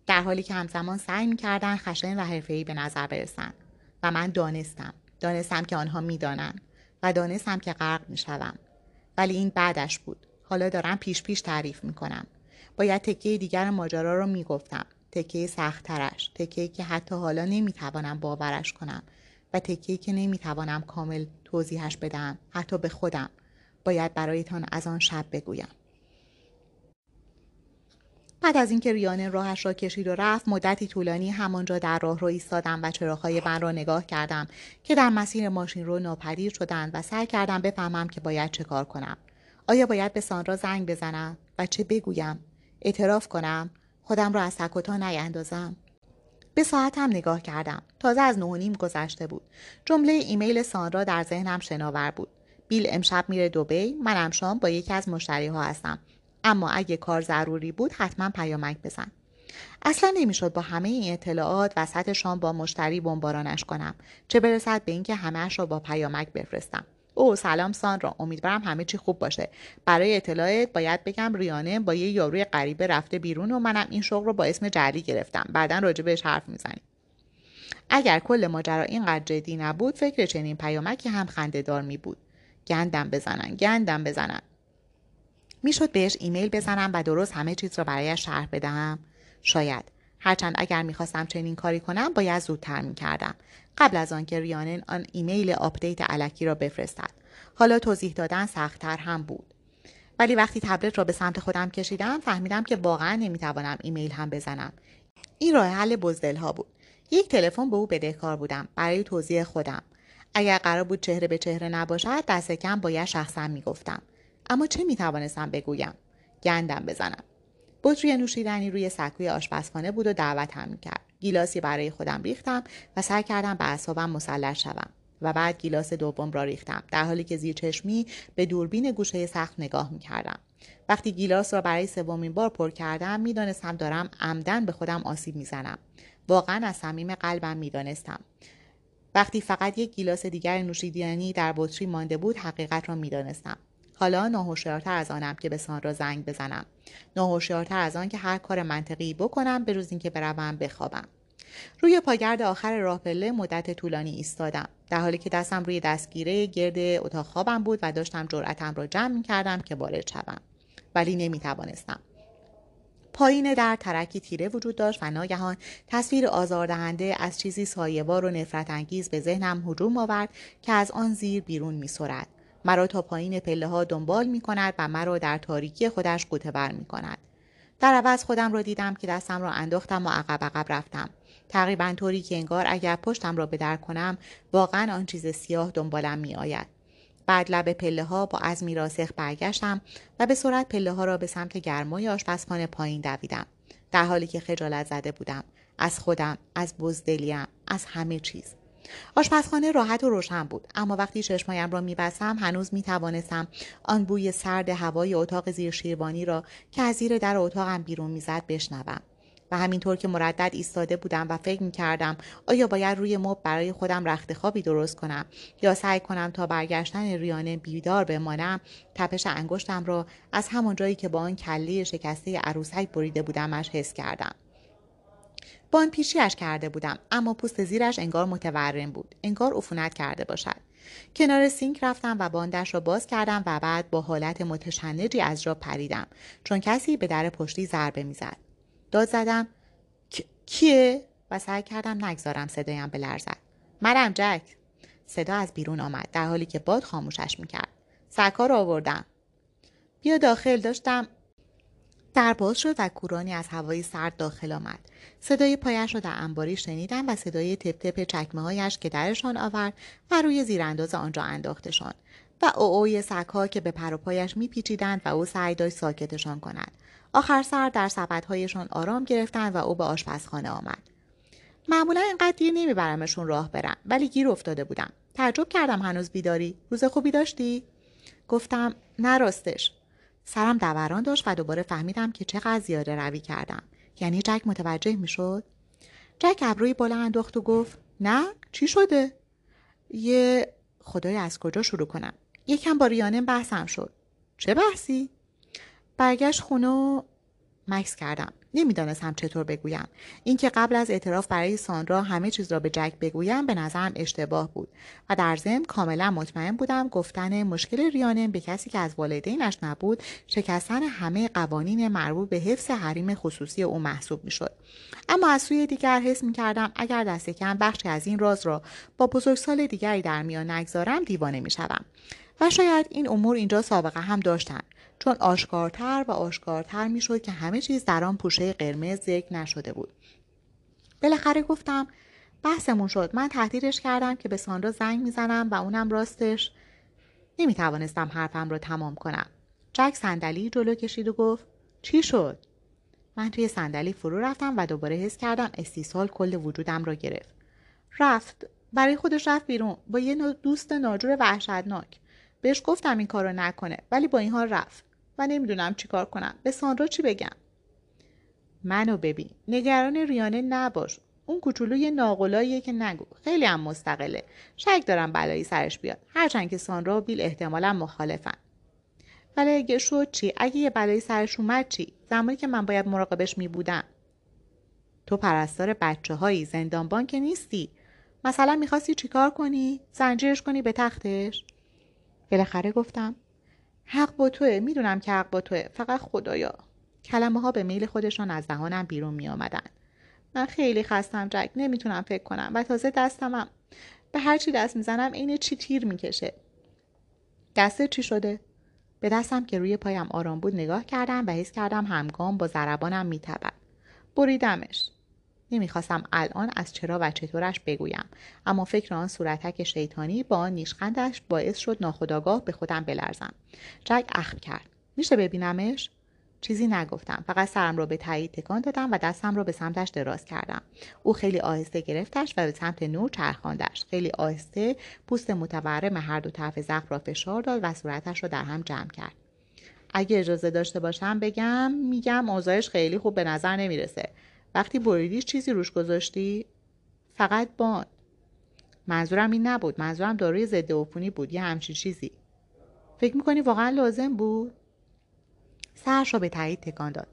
در حالی که همزمان سعی می‌کردند خشن و حرفهای به نظر برسند و من دانستم دانستم که آنها می‌دانند و دانستم که غرق می‌شوم. ولی این بعدش بود. حالا دارم پیش پیش تعریف می‌کنم. باید تکه دیگر ماجرا رو می‌گفتم. تکه سختترش تکه که حتی حالا نمی‌توانم باورش کنم و تکه که نمی‌توانم کامل توضیحش بدم حتی به خودم. باید برایتان از آن شب بگویم. بعد از اینکه ریانه راهش را کشید و رفت مدتی طولانی همانجا در راه رو ایستادم و چراغهای من را نگاه کردم که در مسیر ماشین رو ناپدید شدند و سعی کردم بفهمم که باید چه کار کنم. آیا باید به سانرا زنگ بزنم و چه بگویم؟ اعتراف کنم؟ خودم را از سکوتا نیندازم؟ به ساعتم نگاه کردم. تازه از نه نیم گذشته بود. جمله ایمیل سانرا در ذهنم شناور بود. بیل امشب میره دوبی منم شام با یکی از مشتری ها هستم. اما اگه کار ضروری بود حتما پیامک بزن. اصلا نمی‌شد با همه این اطلاعات وسط شام با مشتری بمبارانش کنم. چه برسد به اینکه همهاش را با پیامک بفرستم. او سلام سانرا امیدوارم همه چی خوب باشه. برای اطلاعت باید بگم ریانه با یه یاروی غریبه رفته بیرون و منم این شغل رو با اسم جعلی گرفتم. بعدا بهش حرف می‌زنیم. اگر کل ماجرا اینقدر جدی نبود فکر چنین پیامکی هم خندهدار می بود گندش بزنن گندش بزنن. می‌شد بهش ایمیل بزنم و درست همه چیز را برایش شرح بدهم شاید. هرچند اگر می‌خواستم چنین کاری کنم باید زودتر می‌کردم. قبل از آنکه ریانن آن ایمیل update الکی را بفرستد. حالا توضیح دادن سختتر هم بود. ولی وقتی تبلت را به سمت خودم کشیدم فهمیدم که واقعا نمی‌توانم ایمیل هم بزنم. این راه حل بزدل ها بود. یک تلفن به او بدهکار بودم. برای توضیح خودم. اگر قرار بود چهره به چهره نباشد دست کم باید شخصا می‌گفتم. اما چه می‌توانستم بگویم؟ گندم بزنم. بطری نوشیدنی روی سکوی آشپزخانه بود و دعوتم می‌کرد. گیلاسی برای خودم ریختم و سعی کردم به اعصابم مسلط شوم و بعد گیلاس دوم را ریختم در حالی که زیر چشمی به دوربین گوشه سخت نگاه می‌کردم. وقتی گیلاس را برای سومین بار پر کردم می‌دانستم دارم عمدن به خودم آسیب می‌زنم. واقعا از صمیم قلبم می‌دانستم. وقتی فقط یک گیلاس دیگر نوشیدنی در بطری مانده بود حقیقت را می‌دانستم. حالا ناهوشیارتر از آنم که به سان را زنگ بزنم. ناهوشیارتر از آن که هر کار منطقی بکنم به روز اینکه بروم بخوابم. روی پاگرد آخر راه پله مدت طولانی ایستادم. در حالی که دستم روی دستگیره گرد اتاق خوابم بود و داشتم جرأتم را جمع می کردم که وارد شوم. ولی نمی توانستم پایین در ترکی تیره وجود داشت و ناگهان تصویر آزاردهنده از چیزی سایهوار و نفرت انگیز به ذهنم هجوم آورد که از آن زیر بیرون می سرد. مرا تا پایین پله ها دنبال می کند و مرا در تاریکی خودش قوطه بر می کند. در عوض خودم را دیدم که دستم را انداختم و عقب عقب رفتم. تقریبا طوری که انگار اگر پشتم را به کنم واقعا آن چیز سیاه دنبالم می آید. بعد لب پله ها با عزمی راسخ برگشتم و به سرعت پله ها را به سمت گرمای آشپزخانه پایین دویدم در حالی که خجالت زده بودم. از خودم از بزدلیم از همه چیز. آشپزخانه راحت و روشن بود اما وقتی چشمایم را میبستم هنوز می‌توانستم آن بوی سرد هوای اتاق زیر شیروانی را که از زیر در اتاقم بیرون می‌زد بشنوم. و همینطور که مردد ایستاده بودم و فکر می کردم آیا باید روی مب برای خودم رخت خوابی درست کنم یا سعی کنم تا برگشتن ریانه بیدار بمانم تپش انگشتم را از همان جایی که با آن کله شکسته عروسک بریده بودمش حس کردم. بان پیشیش کرده بودم اما پوست زیرش انگار متورم بود انگار عفونت کرده باشد. کنار سینک رفتم و باندش را باز کردم و بعد با حالت متشنجی از جا پریدم چون کسی به در پشتی ضربه می‌زد. داد زدم. کیه؟ و سعی کردم نگذارم صدایم بلرزد. منم جک. صدا از بیرون آمد در حالی که باد خاموشش می‌کرد. سرکار را آوردم. بیا داخل. داشتم در باز شد و کورانی از هوای سرد داخل آمد. صدای پایش را در انباری شنیدم و صدای تپ تپ چکمه هایش که درشان آورد و روی زیرانداز آنجا انداختشان. و اوی سگها که به پر پایش میپیچیدند و او سعی داشت ساکتشان کند. آخر سر در سبدهایشان آرام گرفتند و او به آشپزخانه آمد. معمولا اینقدر دیر نمیبرمشون راه برم ولی گیر افتاده بودم. تعجب کردم هنوز بیداری. روز خوبی داشتی؟ گفتم نه راستش. سرم دوران داشت و دوباره فهمیدم که چقدر زیاده روی کردم. یعنی جک متوجه می‌شد؟ جک ابروی بالا انداخت و گفت نه چی شده؟ یه خدای از کجا شروع کنم؟ یکم با ریانه بحثم شد. چه بحثی؟ برگشت خونه و مکس کردم. نمی‌دانستم چطور بگویم. اینکه قبل از اعتراف برای ساندرا همه چیز را به جک بگویم به نظرم اشتباه بود. و در ضمن کاملا مطمئن بودم گفتن مشکل ریانم به کسی که از والدینش نبود شکستن همه قوانین مربوط به حفظ حریم خصوصی او محسوب می‌شد. اما از سوی دیگر حس می‌کردم اگر دست کم بخشی از این راز را با بزرگسال دیگری در میان نگذارم دیوانه می‌شوم. و شاید این امور اینجا سابقه هم داشتند چون آشکارتر و آشکارتر می‌شد که همه چیز در آن پوشه قرمز ذکر نشده بود. بالاخره گفتم بحثمون شد. من تهدیدش کردم که به ساندرا زنگ می‌زنم و اونم راستش. نمی‌توانستم حرفم را تمام کنم. جک صندلی جلو کشید و گفت چی شد؟ من توی صندلی فرو رفتم و دوباره حس کردم استیصال کل وجودم را گرفت. رفت. برای خودش رفت بیرون. با یه دوست ناجور وحشتناک. بهش گفتم این کارو نکنه ولی با این حال رفت و نمی‌دونم چیکار کنم. به ساندرا چی بگم؟ منو ببین نگران ریانه نباش. اون کوچولوی ناقلاییه که نگو. خیلی هم مستقله. شک دارم بلایی سرش بیاد. هرچند که ساندرا و بیل احتمالا مخالفن. ولی اگه شد چی؟ اگه یه بلایی سرش اومد چی؟ زمانی که من باید مراقبش می بودم تو پرستار بچه هایی زندانبان که نیستی. مثلا می‌خواستی چیکار کنی؟ زنجیرش کنی به تختش؟ بالاخره گفتم حق با توه می‌دونم که حق با توه فقط خدایا. کلمه ها به میل خودشان از دهانم بیرون می آمدن. من خیلی خستم جک. نمی‌تونم فکر کنم. و تازه دستمم به هر چی دست می‌زنم عین چی تیر می‌کشه. دسته چی شده؟ به دستم که روی پایم آرام بود نگاه کردم و حس کردم همگام با ضربانم میتبد بریدمش. نمی‌خواستم الان از چرا و چطورش بگویم. اما فکر آن صورتک شیطانی با نیشخندش باعث شد ناخداگاه به خودم بلرزم. جک اخم کرد. میشه ببینمش؟ چیزی نگفتم. فقط سرم را به تایید تکان دادم و دستم را به سمتش دراز کردم. او خیلی آهسته گرفتش و به سمت نور چرخاندش. خیلی آهسته پوست متورم هر دو طرف زخم را فشار داد و صورتش را در هم جمع کرد. اگه اجازه داشته باشم بگم میگم اوضاعش خیلی خوب به نظر نمی‌رسه. وقتی بریدیش چیزی روش گذاشتی؟ فقط بان منظورم این نبود. منظورم داروی ضد عفونی بود. یه همچین چیزی. فکر می‌کنی واقعا لازم بود؟ سرش را به تایید تکان داد.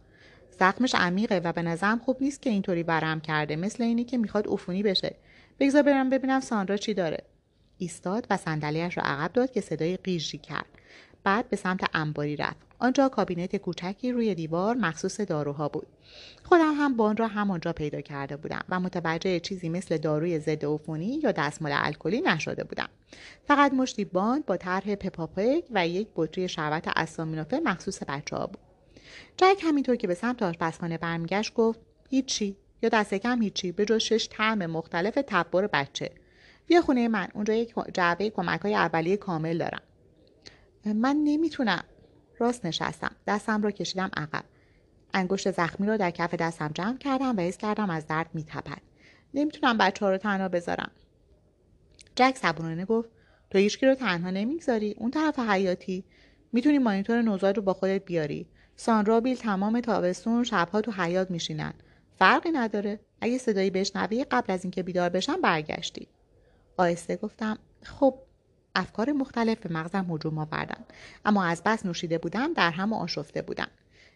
زخمش عمیقه و به نظرم خوب نیست که اینطوری برم کرده. مثل اینی که می‌خواد عفونی بشه. بگذار برم ببینم ساندرا چی داره. ایستاد و صندلیاش را عقب داد که صدای قیژی کرد. بعد به سمت انباری رفت. آنجا کابینت کوچکی روی دیوار مخصوص داروها بود. خودم هم بان را همانجا پیدا کرده بودم و متوجه چیزی مثل داروی ضد عفونی یا دستمال الکلی نشده بودم. فقط مشتی باند با طرح پپاپک و یک بطری شربت اسامینوفه مخصوص بچه ها بود. جک همینطور که به سمت آشپزخانه برمیگشت گفت هیچی. یا دست کم هیچی به جز شش طعم مختلف تبر بچه. بیا خونه من اونجا یک جعبه کمک های اولیه کامل دارم. من نمی‌تونم. راست نشستم. دستم را کشیدم عقب. انگشت زخمی را در کف دستم جمع کردم و حس کردم از درد میتپد. نمی‌تونم بچه ها رو تنها بذارم. جک صبورانه گفت تو هیچکی رو تنها نمی‌گذاری. اون طرف حیاتی. می‌تونی مانیتور نوزاد رو با خودت بیاری. سانرا بیل تمام تابستون شبها تو حیات میشینن. فرقی نداره. اگه صدایی بشنوی قبل از اینکه بیدار بشم برگشتی. آهسته گفتم خب افکار مختلف به مغزم هجوم آوردم اما از بس نوشیده بودم در هم آشفته بودم.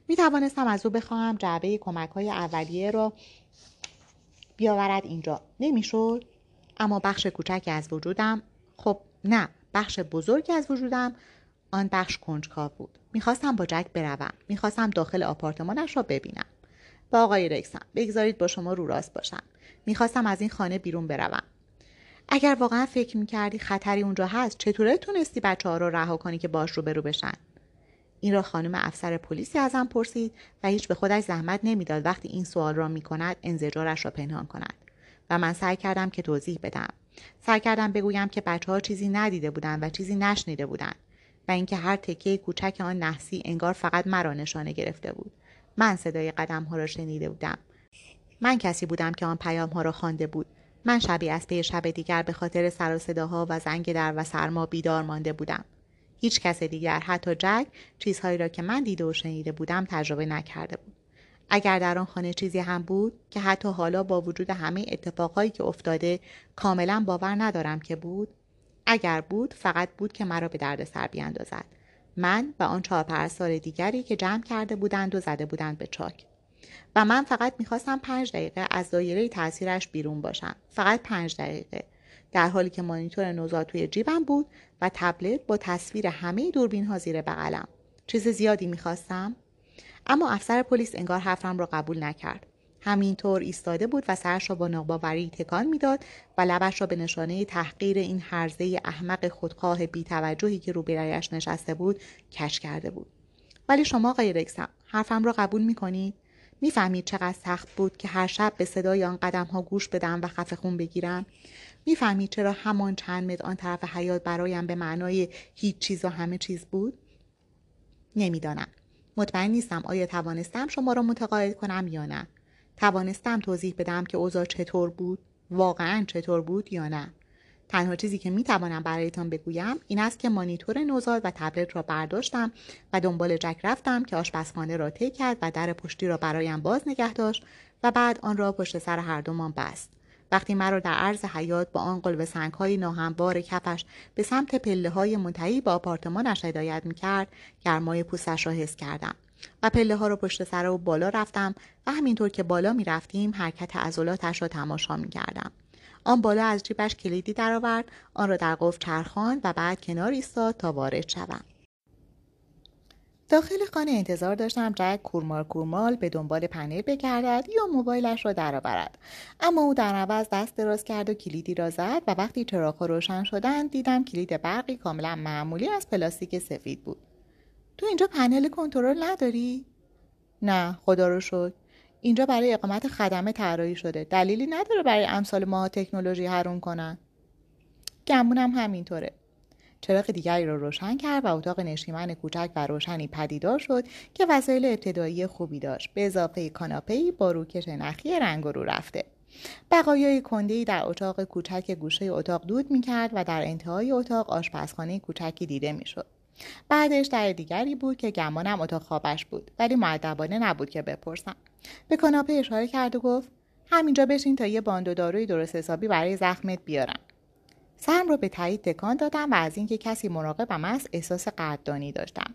می توانستم از او بخواهم جعبه کمک های اولیه را بیاورد اینجا. نمی‌شد؟ اما بخش کوچکی از وجودم خب نه بخش بزرگی از وجودم آن بخش کنجکاو بود. می‌خواستم با جک بروم. می‌خواستم داخل آپارتمانش را ببینم. با آقای رکسم بگذارید با شما رو راست باشم. می‌خواستم از این خانه بیرون بروم. اگر واقعا فکر می‌کردی خطری اونجا هست چطوره تونستی بچه ها رو رها کنی که باش رو برو بشن؟ این را خانم افسر پلیسی ازم پرسید و هیچ به خودش زحمت نمی‌داد وقتی این سوال را می‌کند انزجارش را پنهان کند. و من سعی کردم که توضیح بدم. سعی کردم بگویم که بچه ها چیزی ندیده بودند و چیزی نشنیده بودند و اینکه هر تکه کوچک آن نحسی انگار فقط مرا نشانه گرفته بود. من صدای قدم ها را شنیده بودم. من کسی بودم که آن پیام ها را خوانده بود. من شبی از پی شب دیگر به خاطر سر و صداها و زنگ در و سرما بیدار مانده بودم. هیچ کس دیگر حتی جک چیزهایی را که من دیده و شنیده بودم تجربه نکرده بود. اگر در آن خانه چیزی هم بود که حتی حالا با وجود همه اتفاقهایی که افتاده کاملا باور ندارم که بود اگر بود فقط بود که مرا به درد سر بیاندازد. من و آن چهار پرستار دیگری که جمع کرده بودند و زده بودند به چاک. و من فقط می‌خواستم پنج دقیقه از دایره تاثیرش بیرون باشم. فقط پنج دقیقه. در حالی که مانیتور نوزاد توی جیبم بود و تبلت با تصویر همه دوربین ها زیر بغلم. چیز زیادی می‌خواستم؟ اما افسر پلیس انگار حرفم را قبول نکرد. همینطور ایستاده بود و سرش را با ناباوری تکان می‌داد و لبش را به نشانه تحقیر این حرزه احمق خودخواه بیتوجهی که روبرایش نشسته بود کش کرده بود. ولی شما آقای رکسم حرفم را قبول می‌کنید؟ می‌فهمید چقدر سخت بود که هر شب به صدای آن قدم ها گوش بدم و خفه خون بگیرم. می‌فهمید چرا همان چند متر آن طرف حیات برایم به معنای هیچ چیز و همه چیز بود؟ نمی‌دانم. مطمئن نیستم آیا توانستم شما را متقاعد کنم یا نه. توانستم توضیح بدم که اوضاع چطور بود؟ واقعا چطور بود یا نه. تنها چیزی که می‌توانم برایتان بگویم این است که مانیتور نوزاد و تبلت را برداشتم و دنبال جک رفتم که آشپزخانه را طی کرد و در پشتی را برایم باز نگه داشت و بعد آن را پشت سر هر دومان بست وقتی مرا در عرض حیات با آن قلب سنگ های ناهموار کفش به سمت پله های منتهی به آپارتمانش هدایت می‌کرد گرمای پوستش را حس کردم و پله ها رو پشت سر و بالا رفتم و همینطور که بالا می رفتیم حرکت عضلاتش را تماشا می کردم. آن بالا از جیبش کلیدی درآورد آن را در قفل چرخاند و بعد کنار ایستاد تا وارد شوم. داخل خانه انتظار داشتم جک کورمال کورمال به دنبال پنیر بگردد یا موبایلش را درآورد. اما او در عوض دست دراز کرد و کلیدی را زد و وقتی چراغها روشن شدند دیدم کلید برقی کاملا معمولی از پلاستیک سفید بود. تو اینجا پنل کنترل نداری؟ نه خدا رو شد اینجا برای اقامت خدمه طراحی شده. دلیلی نداره برای امثال ما تکنولوژی حروم کنن. گمونم همینطوره. چراغ دیگری را رو روشن کرد و اتاق نشیمن کوچک و روشنی پدیدار شد که وسایل ابتدایی خوبی داشت. به اضافه کاناپهای با روکش نخی رنگ رو رفته. بقایای کندهای در اتاق کوچک گوشه اتاق دود می‌کرد و در انتهای اتاق آشپزخانه کوچکی دیده می‌شد. بعدش در دیگری بود که گمانم اتاق خوابش بود ولی معدبانه نبود که بپرسم. به کاناپه اشاره کرد و گفت همینجا بشین تا یه باند و داروی درست حسابی برای زخمت بیارم. سرم رو به تایید تکان دادم و از اینکه کسی مراقبم است احساس قدردانی داشتم.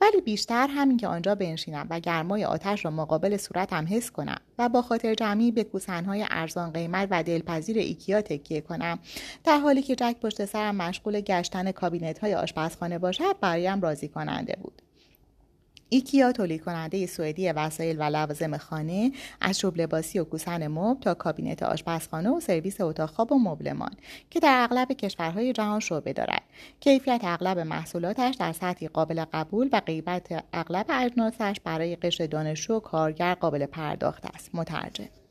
ولی بیشتر همین که آنجا بنشینم و گرمای آتش را مقابل صورتم حس کنم و با خاطر جمعی به کوسنهای ارزان قیمت و دلپذیر ایکیا تکیه کنم. در حالی که جک پشت سرم مشغول گشتن کابینت های آشپزخانه باشد برایم راضی کننده بود. ایکیا تولید کننده سوئدی وسایل و لوازم خانه از چوب لباسی و کوسن مبل تا کابینت آشپزخانه و سرویس اتاق خواب و مبلمان که در اغلب کشورهای جهان شعبه دارد. کیفیت اغلب محصولاتش در سطحی قابل قبول و قیمت اغلب اجناسش برای قشر دانشجو و کارگر قابل پرداخت است. مترجم.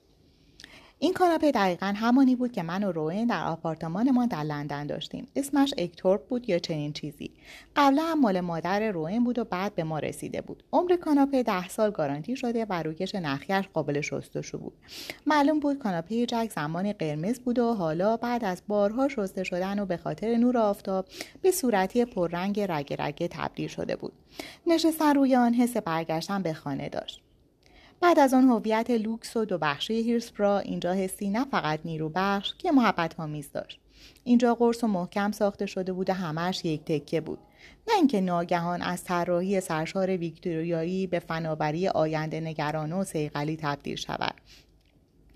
این کاناپه دقیقا همانی بود که من و روئن در آپارتمانمان در لندن داشتیم. اسمش اکتورپ بود یا چنین چیزی. قبلا هم مال مادر روین بود و بعد به ما رسیده بود. عمر کاناپه ده سال گارانتی شده و روکش نخیش قابل شستشو بود. معلوم بود کاناپه جک زمان قرمز بود و حالا بعد از بارها شسته شدن و به خاطر نور آفتاب به صورتی پررنگ رگ رگه تبدیل شده بود. نشستن روی آن حس برگشتن به خانه داشت. بعد از آن هویت لوکس و دو بخشی هیرسپرا اینجا حسی نه فقط نیرو بخش که محبت آمیز داشت. اینجا قرص و محکم ساخته شده بود و همش یک تکه بود. نه اینکه ناگهان از طراحی سرشار ویکتوریایی به فناوری آینده نگرانه و سیقلی تبدیل شود.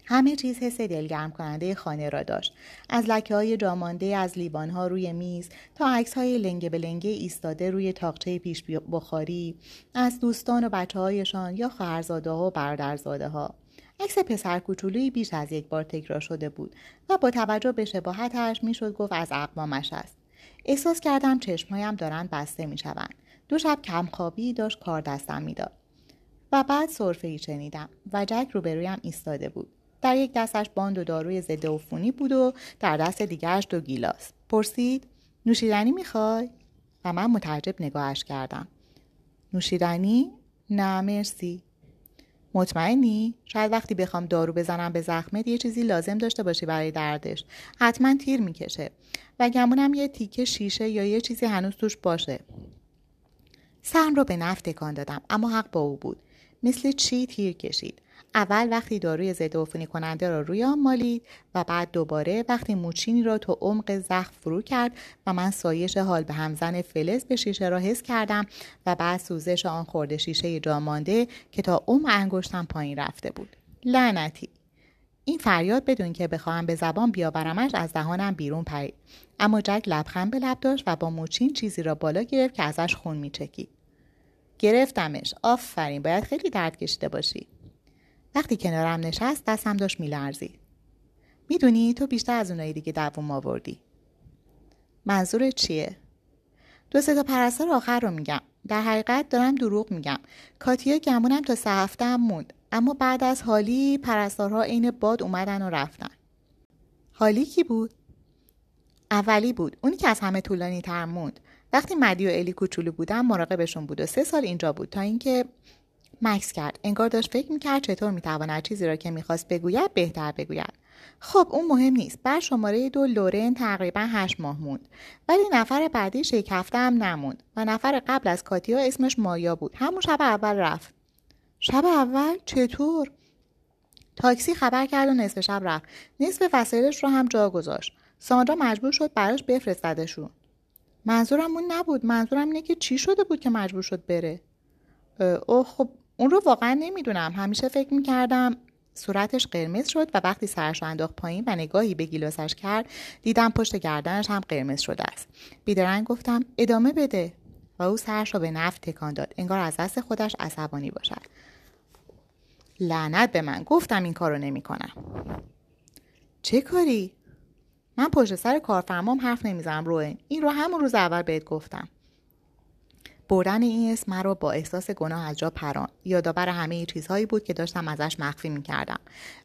همه چیز حس دلگرم کننده خانه را داشت. از لکه های جامانده از لیوان ها روی میز تا عکس های لنگه به لنگه ایستاده روی تاقچه پیش بخاری از دوستان و بچه هایشان یا خواهرزاده ها و برادرزاده ها عکس پسر کوچولویی بیش از یک بار تکرار شده بود و با توجه به شباهتش می‌شد گفت از اقوامش است. احساس کردم چشمهایم دارند بسته می‌شوند. دو شب کمخوابی داشت کار دستم می‌داد و بعد صرفه ای شنیدم و جک روبرویم ایستاده بود. در یک دستش باند و داروی ضد عفونی بود و در دست دیگرش دو گیلاس. پرسید نوشیدنی می‌خوای؟ و من متعجب نگاهش کردم. نوشیدنی؟ نه مرسی. مطمئنی؟ شاید وقتی بخوام دارو بزنم به زخمت یه چیزی لازم داشته باشی برای دردش. حتما تیر می‌کشه. و گمونم یه تیکه شیشه یا یه چیزی هنوز توش باشه. سرم رو به نفت تکان دادم اما حق با او بود. مثل چی تیر کشید؟ اول وقتی داروی ضد عفونی کننده را روی آن مالید و بعد دوباره وقتی موچینی را تو عمق زخم فرو کرد و من سایش حال به همزن فلز به شیشه را حس کردم و بعد سوزش آن خورده شیشه جامانده که تا عمق انگشتم پایین رفته بود. لعنتی. این فریاد بدون که بخواهم به زبان بیاورمش از دهانم بیرون پرید. اما جک لبخند به لب داشت و با موچین چیزی را بالا گرفت که ازش خون میچکید. گرفتمش. آفرین. باید خیلی درد کشیده باشی. وقتی کنارم نشست دستم داشت میلرزید. می‌دونی تو بیشتر از اونایی دیگه دووم آوردی. منظور چیه؟ دو سه تا پرستار آخر رو میگم. در حقیقت دارم دروغ میگم. کاتیا گمونم تا سه هفته هم موند. اما بعد از حالی پرستارها عین باد اومدن و رفتن. حالی کی بود؟ اولی بود. اونی که از همه طولانی تر موند. وقتی مدی و الی کوچولو بودم مراقبشون بود و سه سال اینجا بود تا اینکه مکس کرد. انگار داشت فکر می‌کرد چطور می‌تواند چیزی را که می‌خواست بگوید بهتر بگوید. خب اون مهم نیست. بر شماره دو لورن تقریبا هشت ماه موند. ولی نفر بعدی هفته هم نموند و نفر قبل از کاتیا اسمش مایا بود. همون شب اول رفت. شب اول؟ چطور؟ تاکسی خبر کرد و نصف شب رفت. نصف وسایلش رو هم جا گذاشت. ساندرا مجبور شد براش بفرستدشون. منظورم اون نبود. منظورم اینه که چی شده بود که مجبور شد بره؟ اوه خب اون رو واقعا نمی‌دونم. همیشه فکر می‌کردم صورتش قرمز شد و وقتی سرش رو انداخت پایین و نگاهی به گیلاسش کرد دیدم پشت گردنش هم قرمز شده است. بیدرنگ گفتم ادامه بده. و او سرش رو به نفت تکان داد. انگار از دست خودش عصبانی باشد. لعنت به من. گفتم این کارو نمی‌کنم. چه کاری؟ من پشت سر کارفرمام حرف نمی‌زنم روین این رو همون روز اول بهت گفتم. بردن این اسم مرا با احساس گناه از جا پران. یادآور همه چیزهایی بود که داشتم ازش مخفی می‌کردم.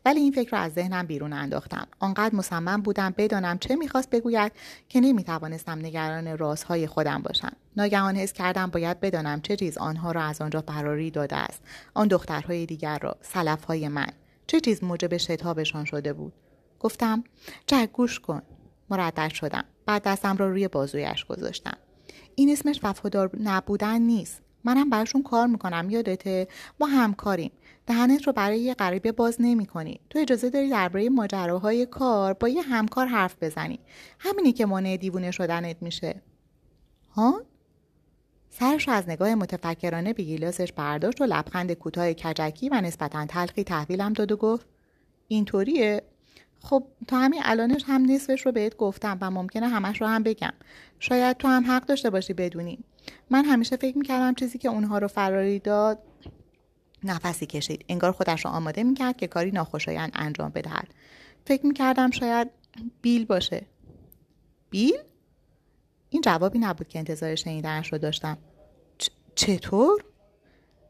ولی این فکر را از ذهنم بیرون انداختم. آنقدر مصمم بودم بدانم چه می‌خواست بگوید که نمی‌توانستم نگران رازهای خودم باشم. ناگهان حس کردم باید بدانم چه چیز آنها را از آنجا فراری داده است. آن دخترهای دیگر را سلفهای من. چه چیز موجب شتابشان شده بود؟ گفتم جک گوش کن. مردد شدم. بعد دستم را روی بازویش گذاشتم. این اسمش وفادار نبودن نیست. منم براشون کار می‌کنم یادته؟ ما همکاریم. دهنت رو برای یه غریبه باز نمی کنی. تو اجازه داری درباره ماجراهای کار با یه همکار حرف بزنی. همینی که مانع دیوونه شدنت میشه. ها؟ سرش از نگاه متفکرانه به گیلاسش برداشت و لبخند کوتاه کجکی و نسبتا تلخی تحویلم داد و گفت اینطوریه؟ خب تا همین الانش هم نصفش رو بهت گفتم و ممکنه همش رو هم بگم. شاید تو هم حق داشته باشی بدونی. من همیشه فکر می‌کردم چیزی که اونها رو فراری داد نفسی کشید. انگار خودش رو آماده می‌کرد که کاری ناخوشایند انجام بدهد. فکر می‌کردم شاید بیل باشه. بیل؟ این جوابی نبود که انتظار شنیدنش رو داشتم. چطور؟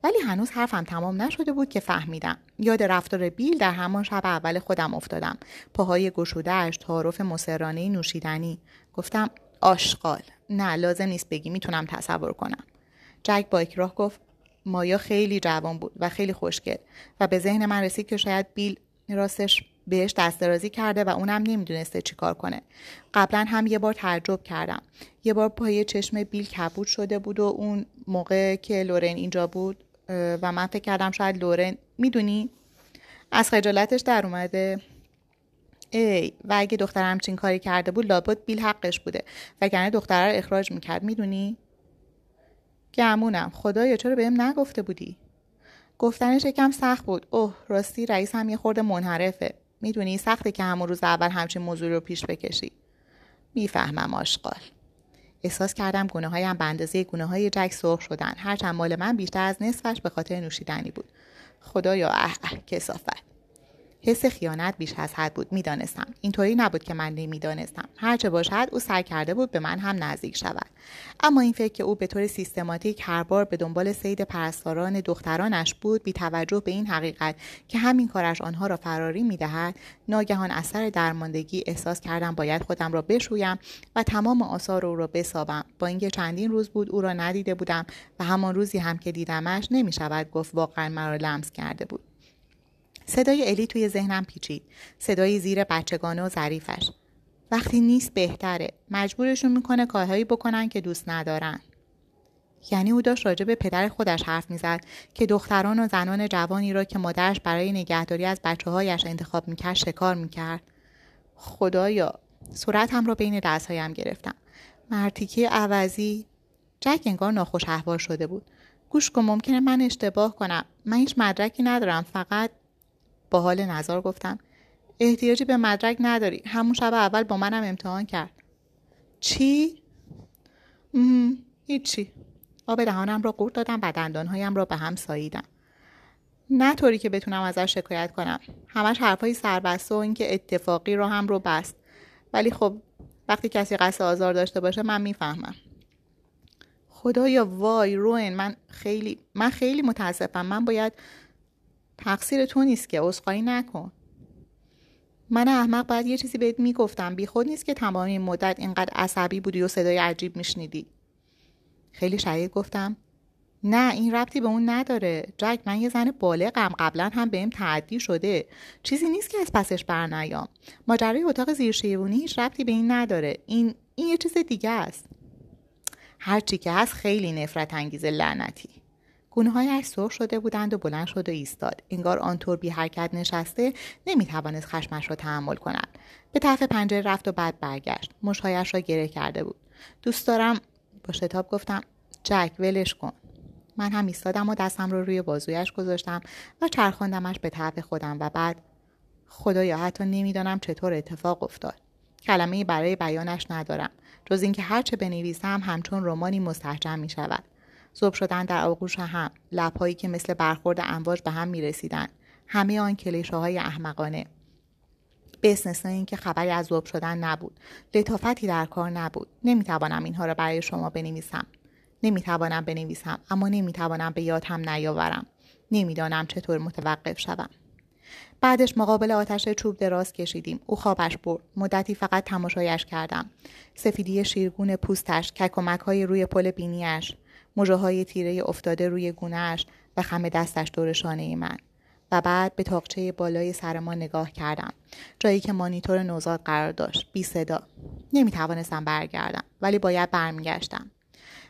ولی هنوز حرفم تمام نشده بود که فهمیدم. یاد رفتار بیل در همان شب اول خودم افتادم. پاهای گشودهاش تعارف مسررانه نوشیدنی. گفتم آشغال. نه لازم نیست بگی می‌تونم تصور کنم. جک با اکراه گفت مایا خیلی جوان بود و خیلی خوشگل و به ذهن من رسید که شاید بیل راستش بهش دست درازی کرده و اونم نمی‌دونسته چیکار کنه. قبلا هم یه بار تعجب کردم. یه بار پای چشم بیل کبود شده بود و اون موقع که لورن اینجا بود و من فکر کردم شاید لورن می‌دونی؟ از خجالتش در اومده. ای و اگه دخترم چین کاری کرده بود لابد بیل حقش بوده. وگرنه دختره رو اخراج می‌کرد می‌دونی؟ گمونم. خدایا چرا بهم نگفته بودی؟ گفتنش یکم سخت بود. اوه راستی رئیس هم یه خورده منحرفه. می‌دونی؟ سخته که همون روز اول همچین موضوع رو پیش بکشی. می‌فهمم آشغال. احساس کردم گونه هایم به اندازه گونه های جک سرخ شدن. هرچند مال من بیشتر از نصفش به خاطر نوشیدنی بود. خدایا اه اه کسافت. حس خیانت بیش از حد بود می‌دانستم. اینطوری نبود که من نمی‌دانستم. هرچه باشد او سعی کرده بود به من هم نزدیک شود. اما این فکر که او به طور سیستماتیک هر بار به دنبال سید پرستاران دخترانش بود بی توجه به این حقیقت که همین کارش آنها را فراری می‌دهد ناگهان اثر درماندگی احساس کردم باید خودم را بشویم و تمام آثار او را بسابم. با اینکه چندین روز بود او را ندیده بودم و همان روزی هم که دیدمش نمی‌شود گفت واقعا مرا لمس کرده بود. صدای الی توی ذهنم پیچید. صدای زیر بچگانه و ظریفش. وقتی نیست بهتره. مجبورشون می‌کنه کارهایی بکنن که دوست ندارن. یعنی او داشت راجع به پدر خودش حرف می‌زد که دختران و زنان جوانی را که مادرش برای نگهداری از بچه هایش انتخاب می‌کرد شکار می‌کرد. خدایا صورتم را بین دستهایم گرفتم. مرتیکه عوضی. جک انگار ناخوش احوال شده بود. گوش کن ممکنه من اشتباه کنم. من هیچ مدرکی ندارم فقط با حال نظر گفتم احتیاجی به مدرک نداری. همون شب اول با منم امتحان کرد. چی؟ هیچی. آب دهانم را قورت دادم و دندانهایم را به هم ساییدم. نه طوری که بتونم ازش شکایت کنم. همش حرفهای سربسته و اینکه اتفاقی رو هم رو بست. ولی خب وقتی کسی قصد آزار داشته باشه من می‌فهمم. خدایا وای روین من خیلی من خیلی متاسفم. من باید تقصیر تو نیست که عذرخواهی نکن. من احمق باید یه چیزی بهت می‌گفتم. بی خود نیست که تمام این مدت اینقدر عصبی بودی و صدای عجیب میشنیدی. خیلی شدید گفتم. نه این ربطی به اون نداره. جک من یه زن بالغم. قبلا هم بهم تعدی شده. چیزی نیست که از پسش برنیام. ماجرای اتاق زیر شیوونی هیچ ربطی به این نداره. این این یه چیز دیگه است. هرچی که هست خیلی نفرت انگیزه لعنتی. گونههایش سرخ شده بودند و بلند شد و ایستاد. انگار آنطور بی حرکت نشسته نمی‌توانست خشمش را تحمل کند. به طرف پنجره رفت و بعد برگشت. مشهایش را گره کرده بود. دوست دارم با شتاب گفتم جک ولش کن. من هم ایستادم و دستم رو روی بازویش گذاشتم و چرخاندمش به طرف خودم و بعد خدایا حتی نمی‌دانم چطور اتفاق افتاد. کلمه برای بیانش ندارم. جز اینکه هرچه بنویسم همچون رومانی مستحجم می شود صبح شدن در آغوش هم. لبهایی که مثل برخورد امواج به هم می رسیدن. همه آن کلیشه های احمقانه. به استثنای اینکه خبری از ذوب شدن نبود. لطافتی در کار نبود. نمی‌توانم اینها را برای شما بنویسم. نمی‌توانم بنویسم اما نمی‌توانم به یاد هم نیاورم. نمی‌دانم چطور متوقف شوم. بعدش مقابل آتش چوب دراز کشیدیم. او خوابش برد. مدتی فقط تماشایش کردم. سفیدی شیرگون پوستش ککمک های روی پل بینیش مجه های تیره افتاده روی گونهش و خم دستش دور شانه من. و بعد به تاقچه بالای سر ما نگاه کردم. جایی که مانیتور نوزاد قرار داشت. بی صدا. نمی توانستم برگردم. ولی باید برمیگشتم.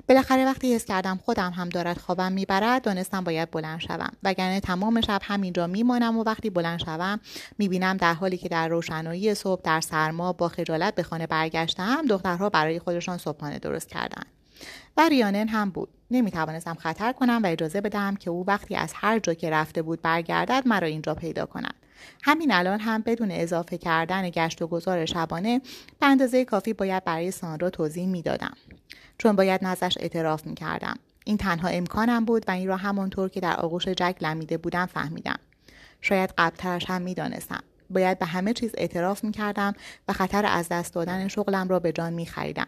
بالاخره وقتی حس کردم خودم هم دارد خوابم می‌برد دانستم باید بلند شوم. وگرنه تمام شب همینجا میمانم و وقتی بلند شوم می‌بینم در حالی که در روشنایی صبح در سرما با خجالت به خانه برگشتم دخترها برای خودشان صبحانه درست کردند. و ریانن هم بود نمی توانستم خطر کنم و اجازه بدم که او وقتی از هر جا که رفته بود برگردد مرا اینجا پیدا کند همین الان هم بدون اضافه کردن گشت و گذار شبانه به اندازه کافی باید برای ساندرا توضیح می‌دادم چون باید نزدش اعتراف می کردم. این تنها امکانم بود و این را همانطور که در آغوش جک لمیده بودم فهمیدم. شاید قبلترش هم می‌دانستم. باید به همه چیز اعتراف می کردم و خطر از دست دادن شغلم را به جان می خریدم.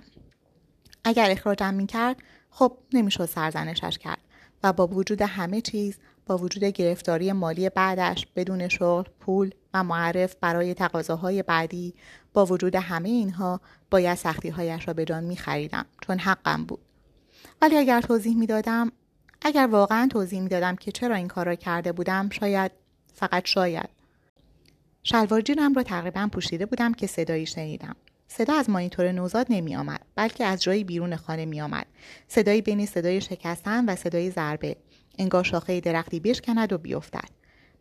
اگر اخراجم می کرد خب نمی‌شد سرزنشش کرد و با وجود همه چیز با وجود گرفتاری مالی بعدش بدون شغل پول و معرف برای تقاضاهای بعدی با وجود همه اینها باید سختیهایش را به جان می خریدم چون حقم بود. ولی اگر توضیح می دادم اگر واقعا توضیح می دادم که چرا این کار را کرده بودم شاید فقط شاید. شلوارجینم را تقریبا پوشیده بودم که صدایی شنیدم. صدا از مانیتور نوزاد نمی آمد بلکه از جایی بیرون خانه می آمد صدایی بین صدای شکستن و صدای ضربه. انگار شاخه درختی بشکند و بیفتد.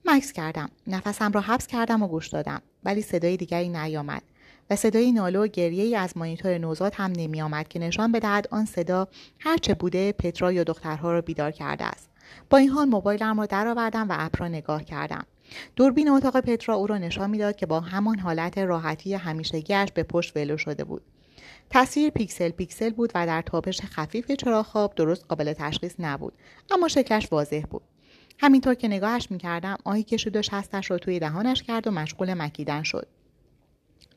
مکس کردم. نفسم را حبس کردم و گوش دادم ولی صدای دیگری نیامد. و صدای ناله و گریه ای از مانیتور نوزاد هم نمی آمد که نشان بدهد آن صدا هرچه بوده پترا یا دخترها را بیدار کرده است. با این حال موبایلم را درآوردم و اپرا نگاه کردم. دوربین اتاق پترا او را نشان می‌داد که با همان حالت راحتی همیشگیاش به پشت ولو شده بود. تصویر پیکسل پیکسل بود و در تابش خفیف چراغ خواب درست قابل تشخیص نبود اما شکلش واضح بود. همینطور که نگاهش می‌کردم آهی کشید و شستش را توی دهانش کرد و مشغول مکیدن شد.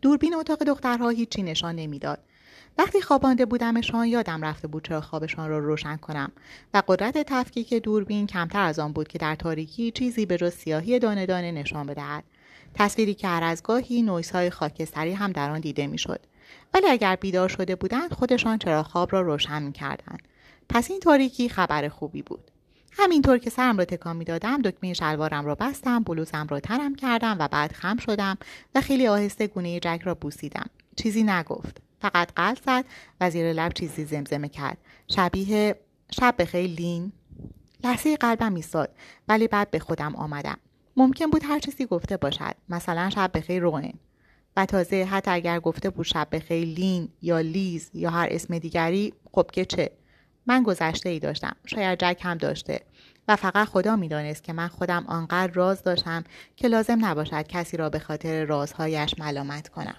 دوربین اتاق دخترها هیچی نشان نمی‌داد. وقتی خوابانده بودمشان یادم رفته بود چرا خوابشان را رو روشن کنم و قدرت تفکیک دوربین کمتر از آن بود که در تاریکی چیزی به جز سیاهی دانه دانه نشان بدهد. تصویری که هر از گاهی نویسهای خاکستری هم در آن دیده می‌شد. ولی اگر بیدار شده بودند خودشان چرا خواب را روشن می‌کردند. پس این تاریکی خبر خوبی بود. همینطور که سرم را تکان می‌دادم دکمه شلوارم را بستم بلوزم را تنم کردم و بعد خم شدم و خیلی آهسته گونه جک را بوسیدم. چیزی نگفت. فقط قلب زد و زیر لب چیزی زمزمه کرد. شبیه شب بخیر لین. لحظه قلبم ایستاد ولی بعد به خودم آمدم. ممکن بود هر چیزی گفته باشد. مثلا شب بخیر روئن. و تازه حتی اگر گفته بود شب بخیر لین یا لیز یا هر اسم دیگری خب که چه؟ من گذشته ای داشتم. شاید جک هم داشته. و فقط خدا می‌دانست که من خودم آنقدر راز داشتم که لازم نباشد کسی را به خاطر رازهایش ملامت کنم.